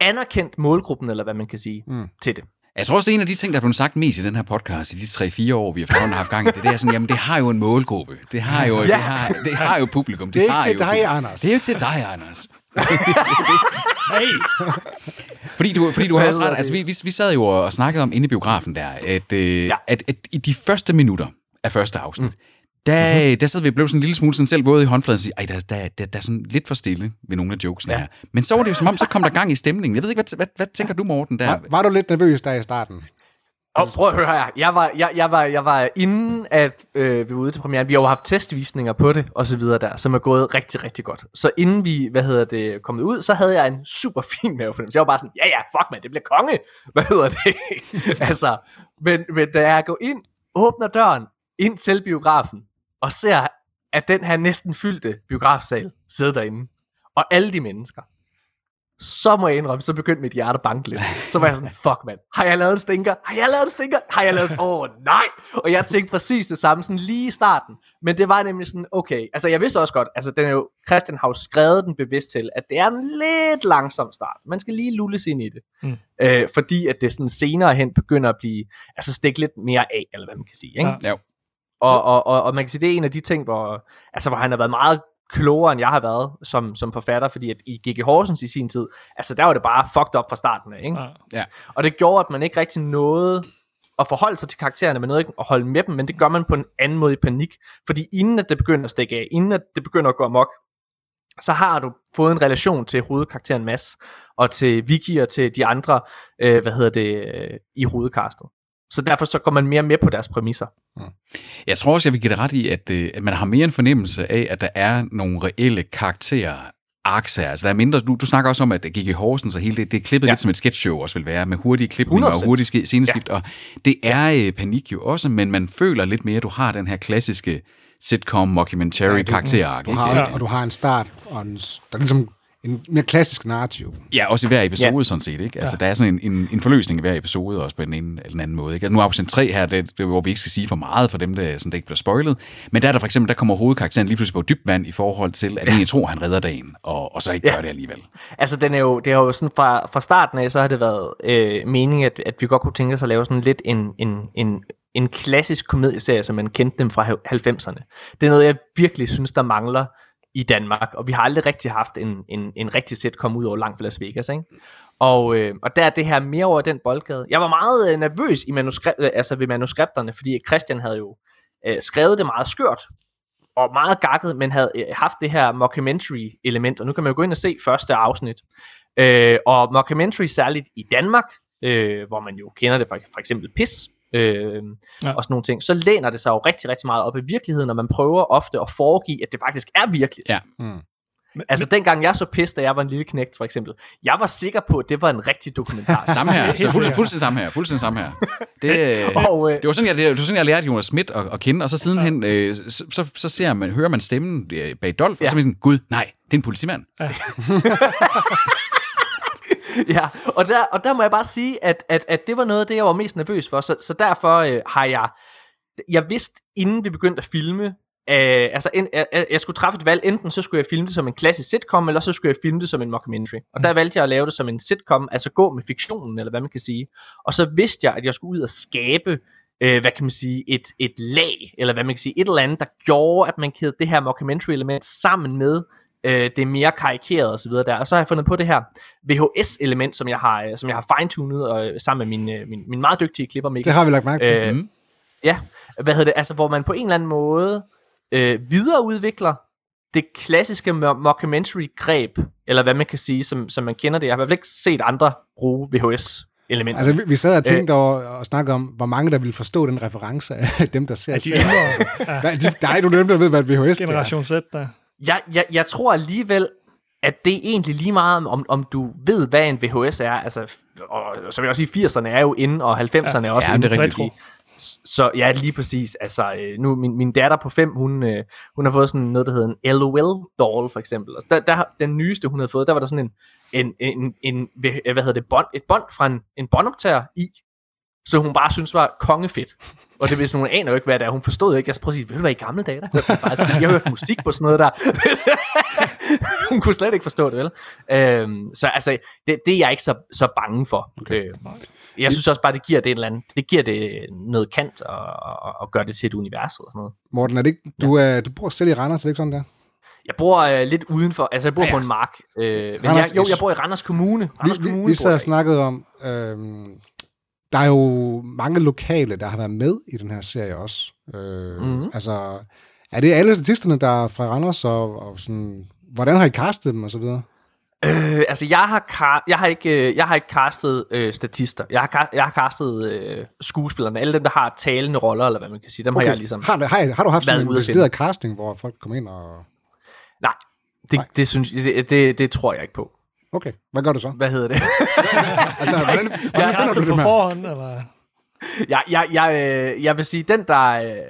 anerkendt målgruppen, eller hvad man kan sige, mm. til det. Jeg tror også, det er en af de ting, der er blevet sagt mest i den her podcast i de 3-4 år, vi har haft gang i det, det er sådan, jamen det har jo en målgruppe. Det har jo, ja. det har, det har jo publikum. Det er har ikke til jo, dig, Anders. Det er jo ikke til dig, Anders. *laughs* Hey! Fordi du, fordi du har også ret. Altså, vi, vi, vi sad jo og snakkede om inde i biografen der, at, øh, ja. at, at i de første minutter af første afsnit, mm. der, mm-hmm. der sad vi og blev sådan en lille smule sådan selv både i håndfladen og sige, ej, der, der, der, der er sådan lidt for stille ved nogle af jokesene ja. her. Men så var det jo som om, så kom der gang i stemningen. Jeg ved ikke, hvad, hvad, hvad tænker du, Morten, der? Var, var du lidt nervøs der i starten? Og prøv at høre her. Jeg var, jeg, jeg var, jeg var inden at øh, vi var ude til premieren, vi har jo haft testvisninger på det, og så videre der, som er gået rigtig, rigtig godt. Så inden vi, hvad hedder det, kommet ud, så havde jeg en super fin mavefornemmelse. Jeg var bare sådan, ja ja, fuck man, det bliver konge. *laughs* Hvad hedder det? *laughs* altså, men, men da jeg går ind, åbner døren ind til biografen, og ser, at den her næsten fyldte biografsal sidder derinde, og alle de mennesker, så må jeg indrømme, så begyndte mit hjerte at banke lidt. Så var jeg sådan, *laughs* fuck mand, har jeg lavet en stinker? Har jeg lavet en stinker? Har jeg lavet Åh oh, nej! Og jeg tænkte præcis det samme, sådan lige i starten. Men det var nemlig sådan, okay, altså jeg vidste også godt, altså den er jo, Christian har jo skrevet den bevidst til, at det er en lidt langsom start. Man skal lige lulles ind i det. Mm. Øh, fordi at det sådan senere hen begynder at blive, altså stikke lidt mere af, eller hvad man kan sige. Ikke? Ja. Og, og, og, og man kan sige, det er en af de ting, hvor, altså, hvor han har været meget klogere, end jeg har været som, som forfatter, fordi at i G.G. Horsens i sin tid, altså der var det bare fucked up fra starten af, ikke? Ja. Og det gjorde, at man ikke rigtig nåede at forholde sig til karaktererne, men nåede ikke at holde med dem, men det gør man på en anden måde i panik, fordi inden at det begynder at stikke af, inden at det begynder at gå amok, så har du fået en relation til hovedkarakteren Mads, og til Vicky og til de andre, øh, hvad hedder det, øh, i hovedkastet. Så derfor så går man mere med på deres præmisser. Jeg tror også, jeg vil give det ret i, at, øh, at man har mere en fornemmelse af, at der er nogle reelle karakterer arcs her. Altså, der er mindre, du, du snakker også om, at G.G. Horsens og hele det, det er klippet ja. Ja. lidt som et sketchshow også vil være, med hurtige klipninger og 100%. hurtige sceneskift, ja. og det er øh, panik jo også, men man føler lidt mere, at du har den her klassiske sitcom, mockumentary ja, karakter Du har, og du har en start, og en, der er ligesom en mere klassisk narrativ. Ja, også i hver episode Ja. sådan set. Ikke? Altså, der er sådan en, en, en forløsning i hver episode, også på den ene eller den anden måde. Ikke? Altså, nu er afsnit 3 her, det, det, hvor vi ikke skal sige for meget for dem, der, sådan, der ikke bliver spoilet. Men der er der for eksempel, der kommer hovedkarakteren lige pludselig på dybt vand i forhold til, at ja. egentlig tror, han redder dagen, og, og så ikke ja. Ja. gør det alligevel. Altså, den er jo, det er jo sådan fra, fra starten af, så har det været øh, meningen, at, at vi godt kunne tænke os at lave sådan lidt en, en, en, en klassisk komedieserie, som man kendte dem fra 90'erne. Det er noget, jeg virkelig synes, der mangler i Danmark, og vi har aldrig rigtig haft en, en, en rigtig sitcom ud over langt fra Las Vegas, ikke? Og, øh, og der er det her mere over den boldgade. Jeg var meget øh, nervøs i manuskri- øh, altså ved manuskripterne, fordi Christian havde jo øh, skrevet det meget skørt, og meget gakket, men havde øh, haft det her mockumentary element, og nu kan man jo gå ind og se første afsnit. Øh, og mockumentary særligt i Danmark, øh, hvor man jo kender det for, for eksempel PIS, øh, Ja. og sådan nogle ting, så læner det sig jo rigtig, rigtig meget op i virkeligheden, og man prøver ofte at foregive, at det faktisk er virkeligt. Ja. Altså dengang jeg så PIS, da jeg var en lille knægt for eksempel, jeg var sikker på, at det var en rigtig dokumentar. *laughs* Samme her. Så fuld, fuldstændig samme her. Fuldstændig samme her. Det, *laughs* og, øh, det var sådan, jeg, det var sådan, jeg lærte Jonas Schmidt at, at kende, og så sidenhen, øh, så, så, så ser man, hører man stemmen øh, bag Dolf, ja. og så er man sådan, gud, nej, det er en politimand. ja, *laughs* *laughs* og der, og der må jeg bare sige, at, at, at det var noget af det, jeg var mest nervøs for. Så, så derfor øh, har jeg... Jeg vidste, inden vi begyndte at filme, øh, altså en, jeg, jeg- skulle træffe et valg, enten så skulle jeg filme det som en klassisk sitcom, eller så skulle jeg filme det som en mockumentary. Og der valgte jeg at lave det som en sitcom, altså gå med fiktionen, eller hvad man kan sige. Og så vidste jeg, at jeg skulle ud og skabe øh, hvad kan man sige, et, et lag, eller hvad man kan sige, et eller andet, der gjorde, at man kædede det her mockumentary element sammen med øh, det mere karikerede og så videre der. Og så har jeg fundet på det her VHS-element, som jeg har, øh, som jeg har fine-tunet og, sammen med min, øh, min, min meget dygtige klipper Mikkel. Det har vi lagt mærke til. Øh, Mm. Ja, hvad hedder det, altså hvor man på en eller anden måde øh, videreudvikler det klassiske mo- mockumentary-greb, eller hvad man kan sige, som, som man kender det. Jeg har i hvert fald ikke set andre bruge VHS-elementer. Altså, vi, vi sad og tænkte over og snakkede om, hvor mange der ville forstå den reference af *laughs* dem, der ser At de yngre, Hvad, de, der er jo dem, der ved, hvad VHS det er. generation Z, der. Jeg, jeg, jeg tror alligevel, at det er egentlig lige meget, om, om du ved, hvad en VHS er. Altså, og, så vil jeg også sige, 80'erne er jo inde, og 90'erne er også Ja, det er inde. rigtigt. Så ja, lige præcis. Altså, øh, nu min, min datter på 5, hun, øh, hun har fået sådan noget, der hedder en LOL-doll, for eksempel. Og der, der, har- den nyeste, hun havde fået, der var der sådan en, en, en, en hvad hedder det, bånd, et bånd fra en, en båndoptager i, så hun bare synes var kongefedt. Og det hvis hun aner jo ikke, hvad det er. Hun forstod jo ikke. Jeg prøvede at sige, ved du hvad, i gamle dage, der hørte man faktisk, jeg har hørt musik på sådan noget der. *laughs* hun kunne slet ikke forstå det, vel? Øhm, så altså, det, det er jeg ikke så, så bange for. Okay. Øh, jeg synes også bare, det giver det en eller anden, det giver det noget kant og, og, og gør det til et univers og sådan noget. Morten, er det ikke, du, er, du bor selv i Randers, er det ikke sådan der? Jeg bor øh, lidt udenfor, altså jeg bor på en mark. Øh, men jeg, jo, jeg bor i Randers Kommune. Randers Vi, vi, Kommune vi sad jeg og snakkede om, øhm, der er jo mange lokale, der har været med i den her serie også. Øh, Mhm. Altså, er det alle statisterne, der er fra Randers, og, og sådan, hvordan har I castet dem og så videre? Øh, altså, jeg har, ka- jeg har ikke, øh, jeg har ikke castet øh, statister. Jeg har, ka- jeg har castet øh, skuespillerne. Alle dem, der har talende roller, eller hvad man kan sige. Dem okay. har jeg ligesom... har, har, har du haft sådan en decideret casting, hvor folk kommer ind og... Nej, det, Nej. det, synes, det, det, det tror jeg ikke på. Okay, hvad gør du så? Hvad hedder det? *laughs* Altså, hvordan, hvordan Jeg finder du på dem her? forhånd, eller... jeg, jeg, jeg, øh, jeg vil sige, den der, øh,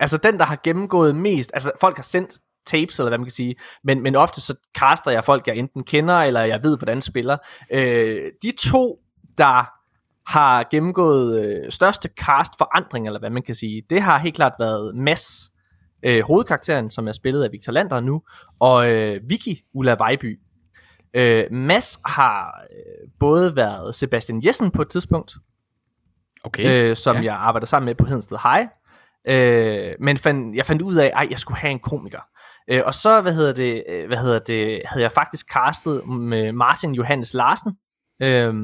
altså den, der har gennemgået mest, altså folk har sendt tapes, eller hvad man kan sige. Men, men ofte så caster jeg folk, jeg enten kender, eller jeg ved, hvordan de spiller. Øh, de to, der har gennemgået øh, største cast forandring, eller hvad man kan sige, det har helt klart været Mads, øh, hovedkarakteren, som er spillet af Victor Lander nu, og øh, Vicky Ulla Vejby. Øh, Mads har øh, både været Sebastian Jessen på et tidspunkt, Okay. øh, som ja. jeg arbejder sammen med på Hedensted High. Øh, men fandt, jeg fandt ud af, at jeg skulle have en komiker. Øh, og så, hvad hedder det, øh, hvad hedder det, havde jeg faktisk castet med Martin Johannes Larsen, øh,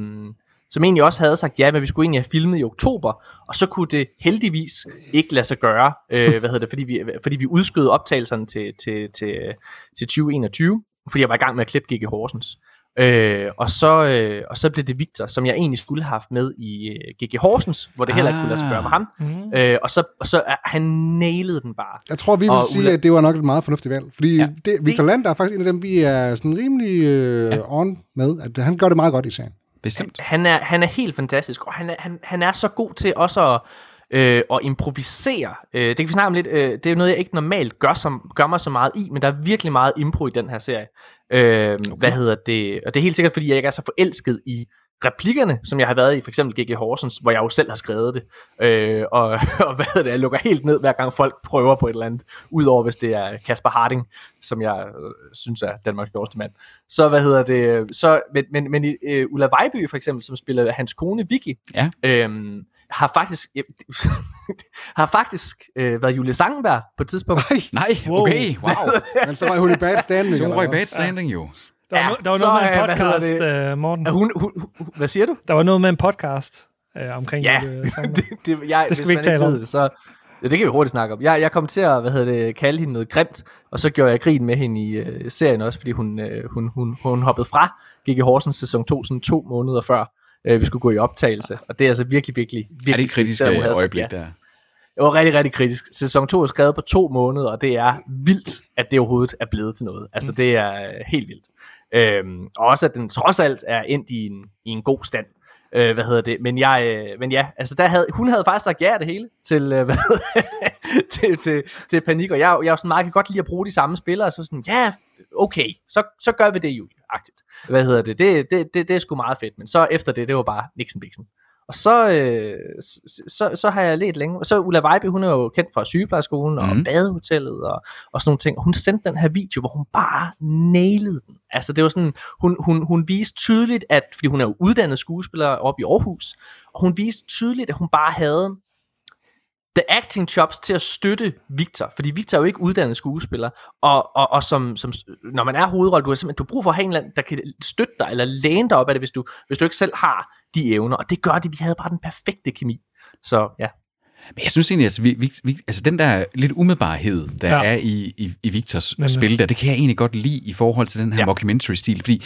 som egentlig også havde sagt ja, men vi skulle egentlig have filmet i oktober, og så kunne det heldigvis ikke lade sig gøre, øh, hvad hedder det, fordi vi, fordi vi udskød optagelserne til, til, til, til 2021, fordi jeg var i gang med at klippe G.G. Horsens. Øh, og, så, øh, og så blev det Victor, som jeg egentlig skulle have haft med i øh, G.G. Horsens, hvor det heller ikke kunne lade sig gøre med ham. Mm. Øh, og så, og så er, han nailede den bare. Jeg tror, vi vil Og sige, Ulla- at det var nok et meget fornuftigt valg. Fordi Ja. det, Victor Lander er faktisk en af dem, vi er sådan rimelig øh, ja. on med. At han gør det meget godt i serien. Bestemt. Han er, han er helt fantastisk, og han er, han, han er så god til også at, øh, at improvisere. Øh, det kan vi snakke om lidt. Øh, det er jo noget, jeg ikke normalt gør, som, gør mig så meget i, men der er virkelig meget impro i den her serie. Øh, okay. Hvad hedder det? Og det er helt sikkert, fordi jeg ikke er så forelsket i replikkerne, som jeg har været i, for eksempel G.G. Horsens, hvor jeg jo selv har skrevet det. Øh, og, *laughs* og hvad hedder det, jeg lukker helt ned, hver gang folk prøver på et eller andet, udover hvis det er Kasper Harding, som jeg øh, synes er Danmarks bedste mand. Så hvad hedder det, så, men, men, men øh, Ulla Vejby for eksempel, som spiller hans kone Vicky, Ja. øhm, har faktisk *laughs* har faktisk øh, været Julie Sangenberg på et tidspunkt. Nej, okay, wow. *laughs* Men så var hun i bad standing. Så hun røg hvad? bad standing jo. Der var, Ja, no, der var så, noget med en øh, hvad podcast, uh, Morten. Er hun, hun, hun, hvad siger du? Der var noget med en podcast uh, omkring Ja, Julie *laughs* det, det, jeg, Det skal hvis vi man ikke tale om. Det, så, ja, det kan vi hurtigt snakke om. Jeg, jeg kom til at hvad hedder det, kalde hende noget grimt, og så gjorde jeg grin med hende i øh, serien også, fordi hun, øh, hun, hun, hun hoppede fra gik i Horsens sæson 2, sådan to måneder før øh, vi skulle gå i optagelse. Og det er altså virkelig, virkelig, virkelig Er det et kritisk kritiseret, hun havde sagt øjeblik ja. der? Det var rigtig, rigtig kritisk. Sæson 2 er skrevet på to måneder, og det er vildt, at det overhovedet er blevet til noget. Altså, det er øh, helt vildt. Øhm, og også, at den trods alt er endt i en, i en god stand. Øh, hvad hedder det? Men, jeg, øh, men ja, altså der havde, hun havde faktisk sagt ja det hele til, øh, *laughs* hvad til, til, til panik, og jeg, jeg jo sådan meget, kan godt lide at bruge de samme spillere, så sådan, ja, okay, så, så gør vi det jo, agtigt. Hvad hedder det? Det, det, det, det er sgu meget fedt, men så efter det, det var bare Nixon Bixen. Og så, øh, så, så, så har jeg let længe. Og så Ulla Vejby, hun er jo kendt fra sygeplejerskolen og Mhm. badehotellet og, og sådan nogle ting. Hun sendte den her video, hvor hun bare nailede den. Altså det var sådan, hun, hun, hun viste tydeligt, at, fordi hun er jo uddannet skuespiller oppe i Aarhus, og hun viste tydeligt, at hun bare havde the acting chops til at støtte Victor, fordi Victor er jo ikke uddannet skuespiller, og, og, og som, som, når man er hovedrolle, du har simpelthen du har brug for at have en eller anden, der kan støtte dig, eller læne dig op af det, hvis du, hvis du ikke selv har de evner, og det gør de, de havde bare den perfekte kemi. Så ja. Men jeg synes egentlig, altså, vi, vi, vi, altså den der lidt umiddelbarhed, der Ja. er i, i, i Victors Men, spil der, det kan jeg egentlig godt lide i forhold til den her ja. mockumentary-stil, fordi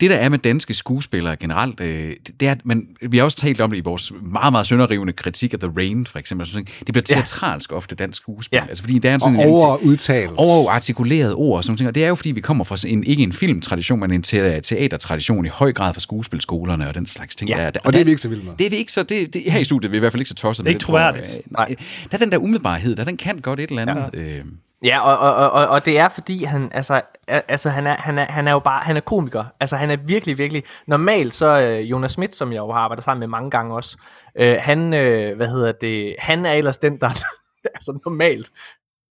det, der er med danske skuespillere generelt, øh, det er, at man, vi har også talt om det i vores meget, meget sønderrivende kritik af The Rain, for eksempel. Sådan, noget. det bliver Ja. teatralsk ofte dansk skuespil. Ja. Altså, fordi det er Og sådan en overudtalt. overartikuleret ord og sådan noget. Og det er jo, fordi vi kommer fra sådan en, ikke en filmtradition, men en te- teatertradition i høj grad fra skuespilskolerne og den slags ting. Ja. Der, der, Og det er vi ikke så vilde med. det er vi ikke så, det, det, her i studiet er vi i hvert fald ikke så tosset Det er med ikke tror jeg. troværdigt. Øh, Nej. Der er den der umiddelbarhed, der den kan godt et eller andet. Ja. Øh, Ja, og, og, og, og, det er fordi han altså altså han er han er han er jo bare han er komiker. Altså han er virkelig virkelig normalt så øh, Jonas Schmidt som jeg jo har arbejdet sammen med mange gange også. Øh, han øh, hvad hedder det? Han er ellers den der *laughs* altså normalt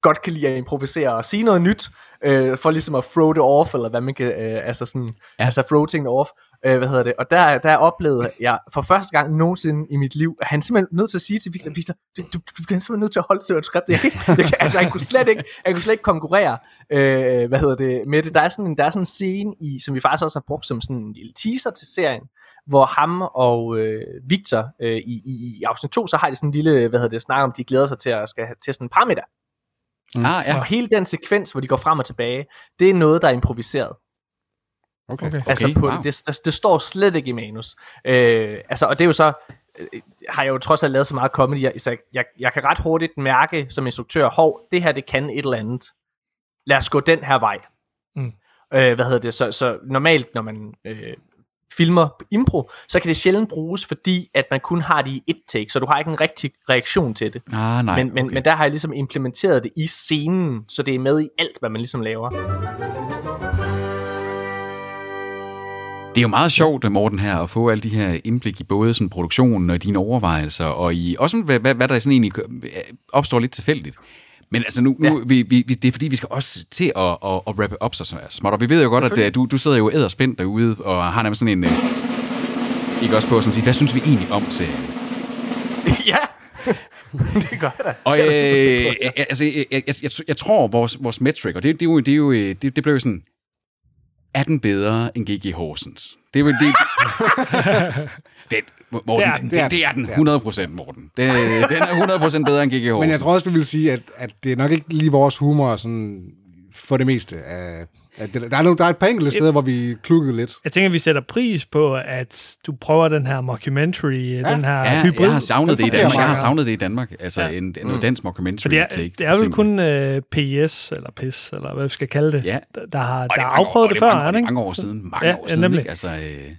godt kan lide at improvisere og sige noget nyt, øh, for ligesom at throw det off, eller hvad man kan, øh, altså sådan, ja. Altså throw tingene off, øh, hvad hedder det, og der, der oplevede jeg for første gang nogensinde i mit liv, at han simpelthen nødt til at sige til Victor, Victor, du, du, du bliver simpelthen nødt til at holde til manuskriptet, jeg jeg kan, altså han kunne slet ikke, han kunne slet ikke konkurrere, øh, hvad hedder det, med det, der er sådan en, der er sådan en scene i, som vi faktisk også har brugt som sådan en lille teaser til serien, hvor ham og øh, Victor øh, i, i, i afsnit 2, så har de sådan en lille, hvad hedder det, snak om, de glæder sig til at skal til sådan en parmiddag. mm. Ah, ja. Og hele den sekvens, hvor de går frem og tilbage, det er noget, der er improviseret. Okay. Okay. Altså på wow. det, det, det står slet ikke i manus. Øh, altså, og det er jo så, øh, har jeg jo trods alt lavet så meget comedy, jeg, så jeg, jeg kan ret hurtigt mærke som instruktør, hov, det her, det kan et eller andet. Lad os gå den her vej. Mm. Øh, hvad hedder det? Så, så normalt, når man øh, filmer impro, så kan det sjældent bruges, fordi at man kun har det i et take, så du har ikke en rigtig reaktion til det. Ah, nej, men, men, okay. men der har jeg ligesom implementeret det i scenen, så det er med i alt, hvad man ligesom laver. Det er jo meget sjovt, Morten, her, at få alle de her indblik i både sådan produktionen og dine overvejelser, og i også hvad, hvad, hvad der sådan egentlig opstår lidt tilfældigt. Men altså nu, nu ja. vi, vi, det er fordi, vi skal også til at, at, at wrap up så småt, og vi ved jo godt, at du, du sidder jo æderspændt derude, og har nærmest sådan en... Uh, ikke også på at sige, hvad synes vi egentlig om serien? *laughs* ja, det gør jeg da. Og øh, altså, jeg, jeg, jeg, jeg tror, vores, vores metric, og det, det, er jo, det, er jo, det, det blev jo sådan, er den bedre end G.G. Horsens? Det er jo det. *laughs* det, Morten, det, er den, det, det er den 100 procent, Morten. Det, den er 100 procent bedre end G.G. Horsens. Men jeg tror også, vi vil sige, at, at det er nok ikke lige vores humor sådan, for det meste af, at det, der, er nogle, der er et par enkelte steder, hvor vi klukkede lidt. Jeg tænker, vi sætter pris på, at du prøver den her mockumentary, ja. den her ja, hybrid. jeg har savnet det i Danmark. Jeg har savnet det i Danmark. Altså ja. en, noget dansk mockumentary det er, take. Det er vel kun uh, PS, eller PIS, eller hvad vi skal kalde det, ja. der, der har, der har afprøvet det, det før, er det ikke? mange år siden. Mange ja, år siden, nemlig. ikke? Altså, øh,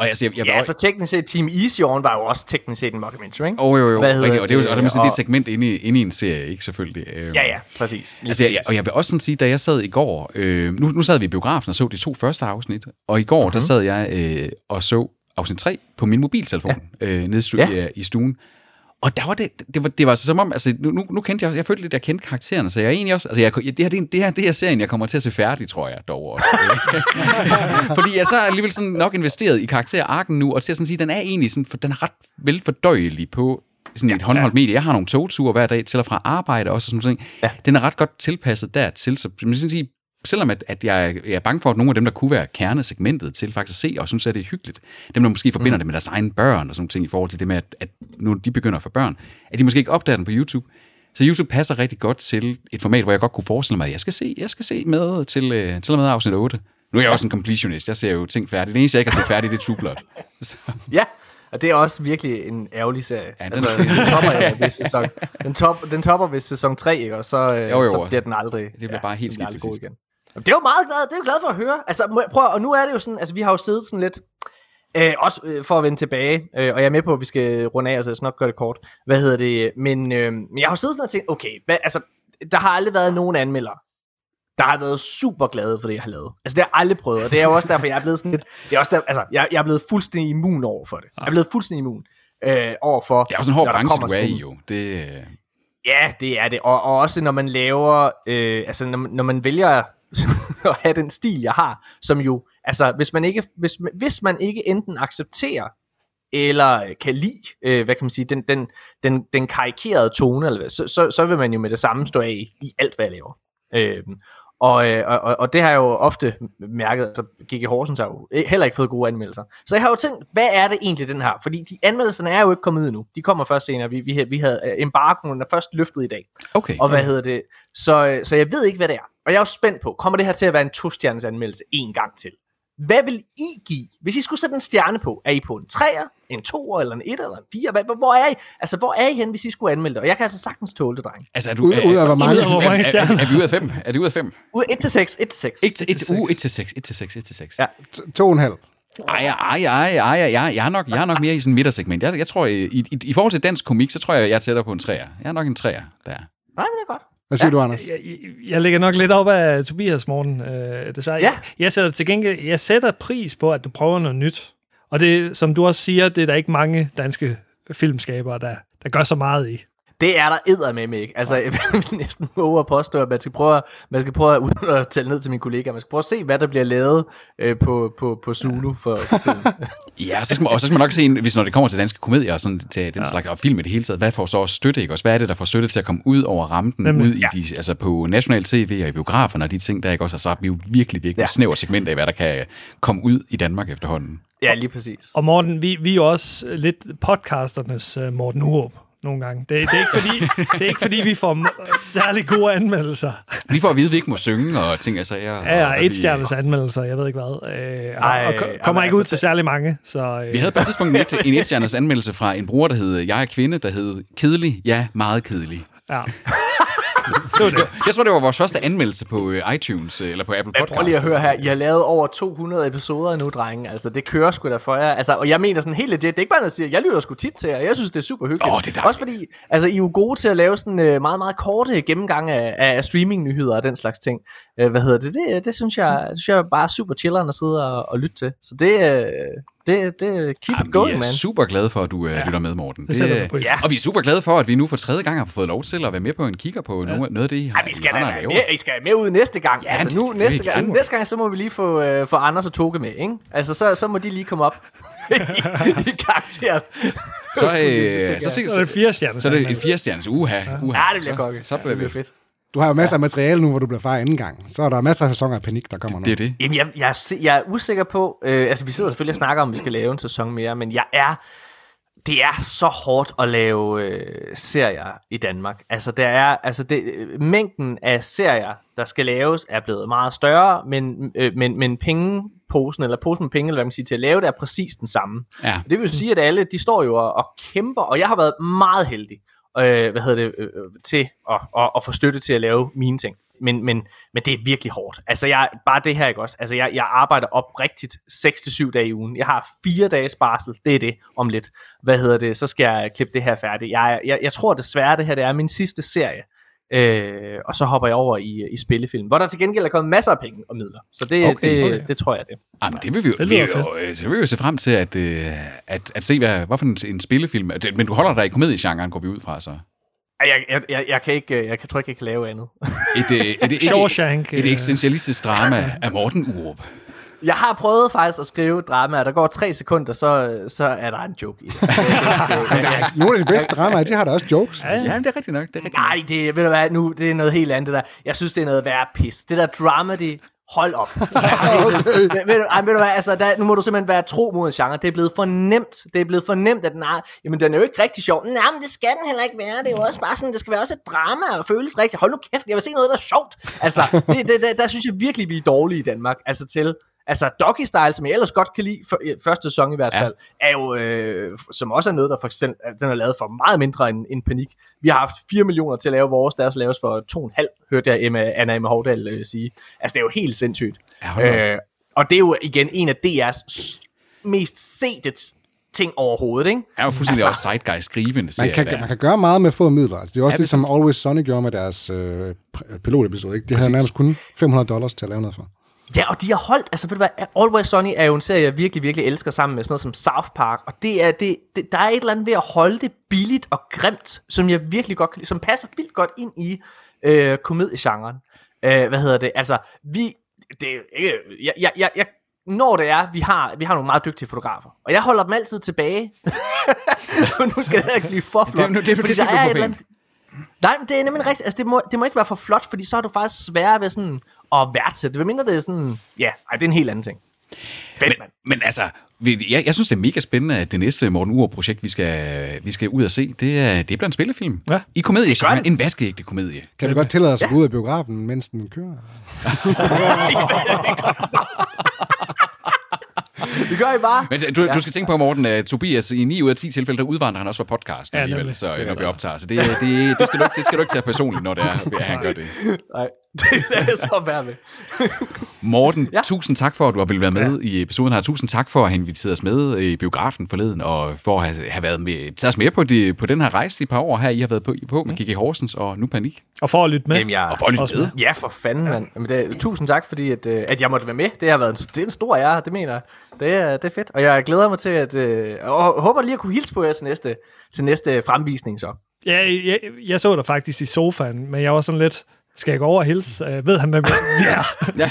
og altså, jeg, jeg ja, altså teknisk set, Team Easy On var jo også teknisk set en mockumentary, ikke? Oh, jo, jo, Hvad rigtigt, og det er jo og det, er, det er et segment inde i, inde i en serie, ikke selvfølgelig. Ja, ja, præcis. Altså, jeg, og jeg vil også sådan sige, da jeg sad i går, øh, nu, nu sad vi i biografen og så de to første afsnit, og i går, uh-huh. der sad jeg øh, og så afsnit 3 på min mobiltelefon, ja. øh, nede ja. i, i stuen. Og der var det, det var, det var som om, altså nu, nu kendte jeg, jeg følte lidt, at jeg kendte karaktererne, så jeg er egentlig også, altså jeg, det her, det, det her, det her serien, jeg kommer til at se færdig, tror jeg dog også. *laughs* Fordi jeg så er alligevel sådan nok investeret i karakterarken nu, og til at sådan sige, den er egentlig sådan, for den er ret velfordøjelig på sådan et ja, håndholdt medie. Jeg har nogle togture hver dag til og fra arbejde også, og sådan noget. Ja. Den er ret godt tilpasset dertil, så man skal sige, selvom at, at jeg, jeg er bange for, at nogle af dem, der kunne være kernesegmentet til faktisk at se, og synes, at det er hyggeligt, dem, der måske forbinder mm. det med deres egne børn og sådan ting i forhold til det med, at, at nu de begynder at få børn, at de måske ikke opdager den på YouTube. Så YouTube passer rigtig godt til et format, hvor jeg godt kunne forestille mig, at jeg skal se, jeg skal se med til, øh, til og med afsnit 8. Nu er jeg også en completionist. Jeg ser jo ting færdigt. Det eneste, jeg ikke har set færdigt, det er. *laughs* Så. Ja, og det er også virkelig en ærgerlig serie. Ja, den, altså, den topper ja, ved sæson. Den, top, den topper ved sæson 3, ikke? og så, øh, jo, jo, så bliver den aldrig, det bliver ja, bare helt skidt til sidst. Igen. Det er jo meget glad, det er jo glad for at høre. Altså, prøv, og nu er det jo sådan, altså vi har jo siddet sådan lidt, øh, også øh, for at vende tilbage, øh, og jeg er med på, at vi skal runde af, så jeg skal nok gøre det kort. Hvad hedder det? Men øh, jeg har jo siddet sådan og tænkt, okay, hvad, altså, der har aldrig været nogen anmeldere, der har været super glade for det, jeg har lavet. Altså, det har jeg aldrig prøvet, og det er jo også derfor, jeg er blevet sådan lidt, *laughs* det er også der, altså, jeg, jeg er blevet fuldstændig immun over for det. Jeg er blevet fuldstændig immun øh, over for, Det er også en hård branche, du er i, jo. Det, øh... Ja, det er det. Og, og også når man laver, øh, altså når, når man vælger *laughs* at have den stil, jeg har, som jo, altså hvis man ikke, hvis, hvis man ikke enten accepterer, eller kan lide, øh, hvad kan man sige, den, den, den, den karikerede tone, eller hvad, så, så, så vil man jo med det samme stå af i alt, hvad jeg laver. Øh, og, og, og det har jeg jo ofte mærket, altså G.G. Horsens har jo heller ikke fået gode anmeldelser. Så jeg har jo tænkt, hvad er det egentlig den her? Fordi de anmeldelserne er jo ikke kommet ud endnu. De kommer først senere. Vi, vi, vi havde embarken, der først løftet i dag. Okay. Og hvad hedder det? Så, så jeg ved ikke, hvad det er. Og jeg er jo spændt på, kommer det her til at være en to-stjernes anmeldelse en gang til? Hvad vil I give, hvis I skulle sætte en stjerne på? Er I på en 3'er, en 2'er, eller en 1'er, eller en 4'er? Hvor er I? Altså, hvor er I hen, hvis I skulle anmelde det? Og jeg kan altså sagtens tåle det, dreng. Altså, er du... Ud, af hvor mange, ud af hvor mange stjerner? Er, er, er, vi ude af 5? Er det ude af 5? Ud 1 til 6, 1 til 6. 1 til 6. 1 til 6, 1 til 6, 1 til 6. Ja. To og en halv. Ej, ej, ej, ej, jeg, jeg, er nok, jeg er nok mere i sådan en midtersegment. Jeg, jeg tror, i, i, i, forhold til dansk komik, så tror jeg, jeg er tættere på en 3'er. Jeg er nok en 3'er, der. Nej, men det er godt. Hvad siger ja. du, Anders? Jeg, jeg ligger nok lidt op af Tobias, Morten, øh, desværre. Ja. Jeg, jeg sætter til gengæld, jeg sætter pris på, at du prøver noget nyt. Og det, som du også siger, det er der ikke mange danske filmskabere, der, der gør så meget i. Det er der edder med mig, ikke? Altså, *laughs* jeg vil næsten våge at påstå, at man skal prøve, at, man skal prøve at, uden at tælle ned til mine kollegaer, man skal prøve at se, hvad der bliver lavet øh, på, på, på Zulu for *laughs* tiden. ja, så skal man, og så skal man nok se, hvis når det kommer til danske komedier og sådan, til den ja. slags og film i det hele taget, hvad får så også støtte, ikke? Også, hvad er det, der får støtte til at komme ud over rampen, Nemlig. ud i de, altså på national tv og i biograferne og de ting, der ikke også sagt, vi er jo virkelig, virkelig ja. snæver segment af, hvad der kan komme ud i Danmark efterhånden. Ja, lige præcis. Og Morten, vi, vi er jo også lidt podcasternes uh, Morten Urup nogle gange. Det, det, er ikke fordi, det er ikke fordi, vi får særlig gode anmeldelser. Vi får at vide, at vi ikke må synge og ting og sager. Ja, og et stjernes anmeldelser, jeg ved ikke hvad. Øh, Ej, og, og kommer ikke ud altså, til særlig mange. Så, øh. Vi havde på et tidspunkt et, en et stjernes anmeldelse fra en bruger, der hed Jeg er kvinde, der hed Kedelig, ja, meget kedelig. Ja. Det var det. Jeg tror, det var vores første anmeldelse på øh, iTunes, øh, eller på Apple Podcast. Prøv lige at høre her. I har lavet over 200 episoder nu, drenge. Altså, det kører sgu da for jer. Altså, og jeg mener sådan helt legit. Det er ikke bare jeg siger. Jeg lytter sgu tit til jer. Jeg synes, det er super hyggeligt. Åh, det er. Også fordi, altså, I er jo gode til at lave sådan øh, meget, meget korte gennemgang af, af streaming-nyheder og den slags ting. Hvad hedder det? Det, det synes jeg, det synes jeg bare er super chilleren at sidde og, og lytte til. Så det, det, det keep Jamen, it going, vi er man. super glade for, at du øh, lytter med, Morten. det pris på. Ja. Og vi er super glade for, at vi nu for tredje gang har fået lov til at være med på en kigger på ja. noget, noget af det, I har Ej, vi skal da være lavet. med, I skal med ud næste gang. Ja, altså det nu, skal næste gang, Det næste gang, så må vi lige få, øh, få Anders og Toge med, ikke? Altså, så, så må de lige komme op *laughs* i, *laughs* i karakteren. Så, *laughs* øh, så, så, Så er det fire stjerner. så er det en firestjernes uha. uha. Ja, det bliver så, kokke. Så bliver det vi. bliver fedt. Du har jo masser af materiale nu, hvor du bliver far anden gang. Så er der masser af sæsoner af panik, der kommer nu. Det er det. Jamen, jeg, jeg, er jeg er usikker på... Øh, altså, vi sidder selvfølgelig og snakker om, at vi skal lave en sæson mere, men jeg er... Det er så hårdt at lave øh, serier i Danmark. Altså, der er, altså det, øh, mængden af serier, der skal laves, er blevet meget større, men, øh, men, men pengeposen, eller posen med penge, eller hvad man siger, til at lave det, er præcis den samme. Ja. Det vil jo sige, at alle, de står jo og, og kæmper, og jeg har været meget heldig, øh, hvad hedder det, øh, øh, til at, at, at få støtte til at lave mine ting. Men, men, men det er virkelig hårdt. Altså, jeg, bare det her, ikke også? Altså, jeg, jeg arbejder op rigtigt 6-7 dage i ugen. Jeg har fire dages barsel, det er det, om lidt. Hvad hedder det? Så skal jeg klippe det her færdigt. Jeg, jeg, jeg tror desværre, det her det er min sidste serie. Øh, og så hopper jeg over i, i spillefilm, hvor der til gengæld er kommet masser af penge og midler. Så det, Okay, det, okay. det tror jeg det. Jamen, det vil vi jo, Det vi jo, øh, så vil vi jo se frem til at, øh, at, at se, hvad, hvad for en, en spillefilm. Men du holder dig i komediegenren, går vi ud fra, så. Jeg, jeg, jeg, jeg, kan ikke, jeg kan, tror ikke, jeg kan lave andet. Et, øh, et, et, et, Shawshank, et øh. eksistentialistisk drama af Morten Urup. Jeg har prøvet faktisk at skrive drama, og der går tre sekunder, så, så er der en joke i det. *laughs* Nogle af de bedste dramaer, de har da også jokes. Ja, det er rigtigt nok. Det er rigtigt Nej, det, ved du hvad, nu, det er noget helt andet det der. Jeg synes, det er noget værre pis. Det der drama, det hold op. *laughs* altså, okay. ved, ved, du, ej, ved du hvad, altså, der, nu må du simpelthen være tro mod en genre. Det er blevet for nemt. Det er blevet for nemt, at den er, jamen, den er jo ikke rigtig sjov. Nej, men det skal den heller ikke være. Det er jo også bare sådan, det skal være også et drama og føles rigtigt. Hold nu kæft, jeg vil se noget, der er sjovt. Altså, det, det, det, der synes jeg virkelig, vi er dårlige i Danmark. Altså til, Altså Doggy Style, som jeg ellers godt kan lide, for, i første sæson i hvert Ja. fald, er jo, øh, som også er noget, der for eksempel, altså, den er lavet for meget mindre end, end Panik. Vi har haft 4 millioner til at lave vores, deres laves for 2,5, hørte jeg Emma, Anna Emma Hovdal øh, sige. Altså det er jo helt sindssygt. Ja, øh, og det er jo igen en af DR's mest sete ting overhovedet, ikke? er jo fuldstændig Altså- også zeitgeist skrivende Man kan, der. man kan gøre meget med få midler. Altså, det er også Ja, det, som Always Sunny gjorde med deres øh, pilotepisode. Ikke? De havde nærmest kun 500 dollars til at lave noget for. Ja, og de har holdt, altså ved du hvad, Always Sunny er jo en serie, jeg virkelig, virkelig elsker sammen med sådan noget som South Park, og det er, det, det, der er et eller andet ved at holde det billigt og grimt, som jeg virkelig godt kan lide, som passer vildt godt ind i øh, komediegenren. Øh, hvad hedder det, altså, vi, det er ikke, jeg, jeg, jeg, jeg når det er, vi har, vi har nogle meget dygtige fotografer, og jeg holder dem altid tilbage. *laughs* nu skal det ikke blive for flot. Det nu- det er det skal der er et eller andet- Nej, men det er nemlig rigtigt. Altså, det må, det må ikke være for flot, fordi så er du faktisk sværere ved sådan at værdsætte. Hvad mindre det er sådan... Ja, ej, det er en helt anden ting. Fedt, mand. Men altså, jeg, jeg synes, det er mega spændende, at det næste Morten Ure-projekt, vi skal, vi skal ud og se, det er, det er blandt spillefilm. Ja. I komedie, det. en vaskeægte komedie. Kan vi godt tillade os at gå ud af biografen, mens den kører? *laughs* *laughs* *laughs* Det gør I bare. Men du, ja. du skal tænke på, Morten, at Tobias i 9 ud af 10 tilfælde, der udvandrer han også fra podcasten Ja, alligevel, så, når vi optager. Så det, det, det, skal du, ikke- det skal du ikke tage personligt, når det er, *laughs* at han gør det. Nej, *laughs* det er jeg så værd med. Morten, ja. Tusind tak for, at du har ville være med ja. i episoden her. Tusind tak for at have inviteret os med i biografen forleden, og for at have, have været med, taget os med på, de, på den her rejse de par år her, I har været på, på med Kiki Horsens og nu Panik. Og for at lytte med. Jamen, jeg, Og for at lytte Også med. Ja, for fanden, mand. Jamen, det, tusind tak, fordi at, øh, at jeg måtte være med. Det har været en, det er en stor ære, det mener jeg. Det er, det er fedt. Og jeg glæder mig til at... Øh, og håber lige at kunne hilse på jer til næste, til næste fremvisning så. Ja, jeg, jeg så dig faktisk i sofaen, men jeg var sådan lidt... Skal jeg gå over og hilse? Uh, ved han, hvem jeg ja. *laughs*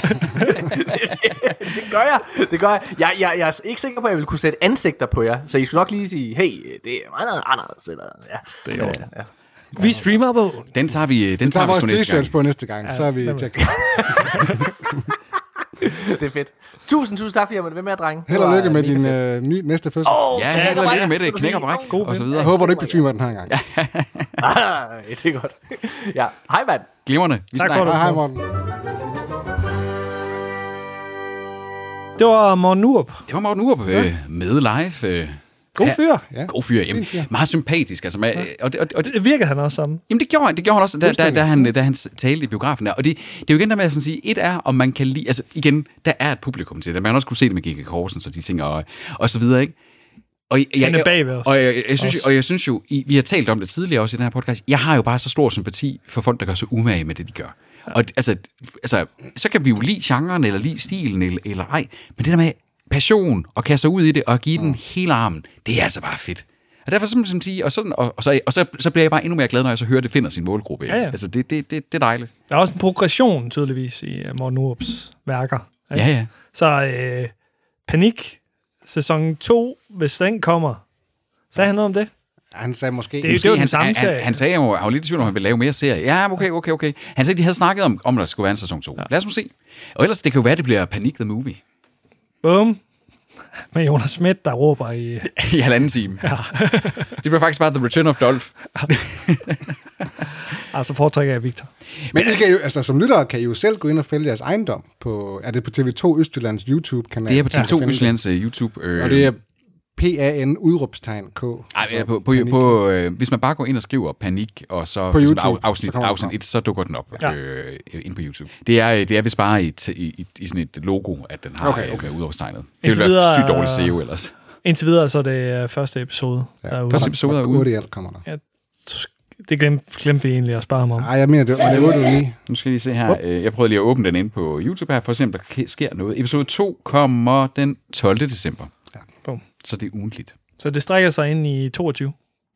det gør jeg. Det gør jeg. jeg. Jeg, jeg er ikke sikker på, at jeg vil kunne sætte ansigter på jer. Så I skulle nok lige sige, hey, det er meget anderledes. Eller, ja. Det er ja, jo- ja. Vi streamer på. Den tager vi, den Så tager har vi vores sgu næste gang. t-shirts på næste gang, så er vi tjek. *laughs* Så det er fedt. Tusind, tusind tak, fordi jeg måtte være med, drenge. Held og lykke med din øh, ny, næste fødsel. Oh, Ja, held og lykke med det. Knæk og bræk, God og så videre. jeg håber, du ikke besvimer den her gang. *laughs* Ah, det er godt. ja, hej mand. Glimrende. Vi Tak for snakker. det. Hej, Morten. Det var Morten Urup. Det var Morten Urup øh, med live. Øh, God fyr. Ja. God fyr. Jamen, meget sympatisk. Altså, med, og, det, og, og, Det virker han også som. Jamen det gjorde han, det gjorde han også, da, da, da, han, da han talte i biografen der. Og det, det er jo igen der med at sådan sige, et er, om man kan lide, altså igen, der er et publikum til det. Man har også kunne se det med G.G. Korsen, så de ting og, og så videre, ikke? Og jeg, Han er bagved os. Og jeg, jeg, jeg, synes, Også. og jeg synes jo, I, vi har talt om det tidligere også i den her podcast, jeg har jo bare så stor sympati for folk, der gør sig umage med det, de gør. Og altså, altså, så kan vi jo lide genren, eller lide stilen, eller, eller ej. Men det der med passion, og kaste sig ud i det, og give den hele armen, det er altså bare fedt. Og derfor simpelthen sige, og, sådan, og, og, så, og så, så bliver jeg bare endnu mere glad, når jeg så hører, at det finder sin målgruppe. Ja, ja. Altså, det, det, det, det er dejligt. Der er også en progression, tydeligvis, i uh, Morten Urups værker. ikke? Ja, ja. Så øh, Panik, sæson 2, hvis den kommer, sagde han noget om det? Han sagde måske... Det er jo- det jo den han, samme han, serie. han, han sagde jo, han var lidt i tvivl om, han ville lave mere serie. Ja, okay, okay, okay. Han sagde, de havde snakket om, om der skulle være en sæson 2. Ja. Lad os nu se. Og ellers, det kan jo være, det bliver Panik the Movie. Bum. *laughs* Med Jonas Schmidt, der råber i... *laughs* I halvanden time. Ja. *laughs* det bliver faktisk bare The Return of Dolph. Altså foretrækker jeg Victor. Men I kan jo, altså, som lyttere kan I jo selv gå ind og fælde jeres ejendom på... Er det på TV2 Østjyllands YouTube-kanal? Det er på Ja. TV2 Østlands uh, YouTube. Øh, Og det er PAN udråbstegn K. Ej, Altså, ja, på, på, panik. på, øh, hvis man bare går ind og skriver panik, og så På eksempel YouTube, af, afsnit, så afsnit op. 1, så dukker den op Ja. ja. øh, ind på YouTube. Det er, det er vist bare i, i, i, i sådan et logo, at den har Okay, okay, okay. okay. udopstegnet. Det ville være videre, sygt dårligt øh, SEO ellers. Indtil videre, så er det øh, første episode, ja, der er ude. første episode er ude. Alt kommer der. Det glemte, glemte vi egentlig at spare ham om. Ej, jeg mener, det var det 8 eller 9. Nu skal I lige se her. Øh, Jeg prøvede lige at åbne den ind på YouTube her, for at se, om der sker noget. Episode 2 kommer den 12. december. Bum. Så det er ugentligt. Så det strækker sig ind i 22.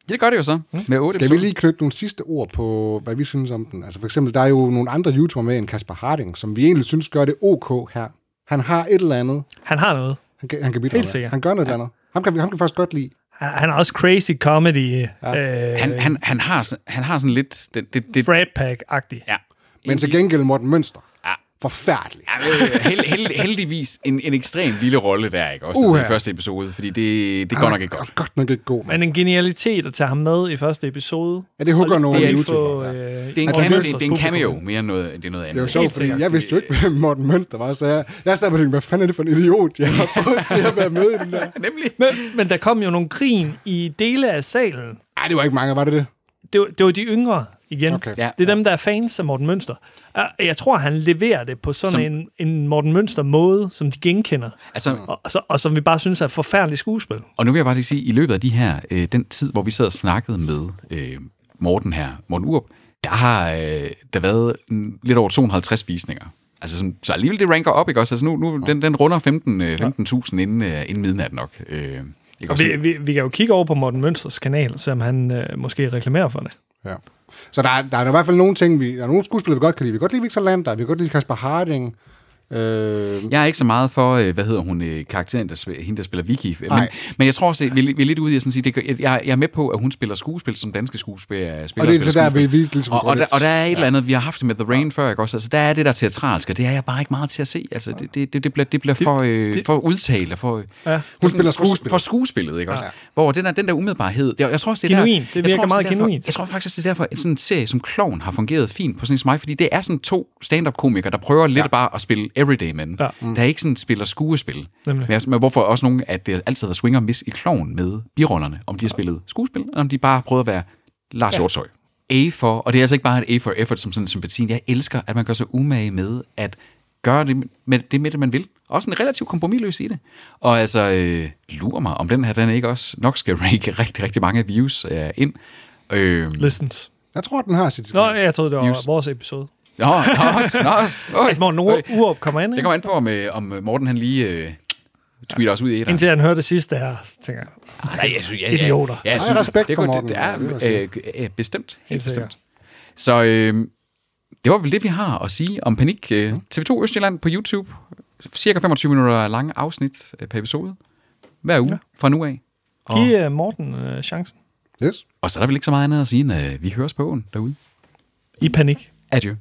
Ja, det gør det jo så. Med 8 Skal vi lige knytte nogle sidste ord på, hvad vi synes om den? Altså for eksempel, der er jo nogle andre YouTuber med end Kasper Harding, som vi egentlig synes gør det ok her. Han har et eller andet, Han har noget. han kan, han kan bidrage Helt sikkert. Han gør noget ja. andet. Ham kan, vi, ham kan vi faktisk godt lide. Han, han har også crazy comedy. Ja. Øh, Han, han, han, har, han har sådan lidt... Det, det, det, Frat Pack-agtig. ja. Men til gengæld Morten Mønster. Forfærdelig. Ja, øh, held, held, heldigvis en, en ekstrem lille rolle der, ikke? Også Uha. altså, i første episode, fordi det, det går nok ikke godt. Godt nok ikke god. Men en genialitet at tage ham med i første episode. Ja, det hugger nogle er YouTuber. Få, ja. øh, Det er en, Altså, cameo, det er det, er en cameo mere end noget, det er noget andet. Det er jo sjovt, fordi jeg vidste jo ikke, hvem Morten Mønster var, så jeg, jeg sad og tænkte, hvad fanden er det for en idiot, jeg har fået til at være med i den der. *laughs* Nemlig. men, men der kom jo nogle grin i dele af salen. Ej, det var ikke mange, var det det? Det var, det var de yngre igen. Okay. Ja. Det er dem, der er fans af Morten Mønster. Og Jeg tror, han leverer det på sådan Som- en, en Morten Mønster-måde, som de genkender. Altså, Og, og, så, og som vi bare synes er forfærdeligt skuespil. Og nu vil jeg bare lige sige, i løbet af de her, øh, den tid, hvor vi sad og snakkede med øh, Morten her, Morten Urup, der har øh, der været lidt over 250 visninger. Altså, sådan, så alligevel det ranker op, ikke også? Altså nu, nu den, den runder 15 øh, 15.000 inden, øh, inden midnat nok. Øh, ikke Og også? vi, vi, vi kan jo kigge over på Morten Mønsters kanal, om han øh, måske reklamerer for det. Ja. Så der er, der er i hvert fald nogle ting, vi, der er nogle skuespillere, vi godt kan lide. Vi kan godt lide Victor Lander, vi kan godt lide Kasper Harding. Øh, Jeg er ikke så meget for, øh, hvad hedder hun, øh, karakteren, der, hende, der spiller Vicky. Men, men jeg tror også, at vi, er- vi er lidt ude i at sådan sige, det, jeg, jeg er med på, at hun spiller skuespil, som danske skuespillere og spiller. det er så der, skuespil. vi, vi ligesom Og, og, der, og der er et eller andet, vi har haft det med The Rain før, ikke også? Altså, der er det der teatralske, og det er jeg bare ikke meget til at se. Altså, det, det, det, det bliver, det bliver for, øh, det- for udtalt og for... Ja. Hun spiller skuespil. For skuespillet, ikke også? Ja. Hvor den der, den der umiddelbarhed, det, jeg tror også, det er Genuin. Der, Det jeg virker tror også, meget genuint. Jeg tror faktisk, det er derfor, at sådan en serie som Clown har fungeret fint på sådan en som mig, fordi det er sådan to stand-up-komikere, der prøver lidt Ja. ja. bare at spille everyday men, Ja. ja. der ikke sådan spiller skuespil. Nemlig. Men, men hvorfor også nogen, at det altid har været swing og miss i Clown med birollerne, om de har spillet skuespil, eller om de bare har prøvet at være Lars ja. Hjortøj. A for, og det er altså ikke bare et A for effort som sådan en sympati. Jeg elsker, at man gør sig umage med at gøre det med det, med det man vil. Også en relativt kompromisløs i det. Og altså, øh, lurer mig, om den her, den ikke også nok skal ranke *laughs* rigtig, rigtig mange views øh, ind. Øh, Listens. Jeg tror, den har sit... Nå, jeg troede, det var News. vores episode. Nå, nå, også, nå, også. Øj, At Morten Urup kommer ind, Det ikke? kommer an på, om, øh, om Morten han lige øh, tweeter os ud i et. Indtil han hørte det sidste her, så tænker jeg, Nej, jeg synes, ja, Idioter. Ja, jeg synes, respekt det, for er Morten, det, ja, det det jeg er øh, øh, bestemt. Helt Helt bestemt. Så øh, det var vel det, vi har at sige om Panik. Øh, TV2 Østjylland på YouTube. Cirka 25 minutter lange afsnit øh, per episode. Hver uge ja. fra nu af. Og, giv uh, Morten uh, chancen. Yes. og så er der vel ikke så meget andet at sige, end øh, vi høres på åen derude. I panik. Adieu.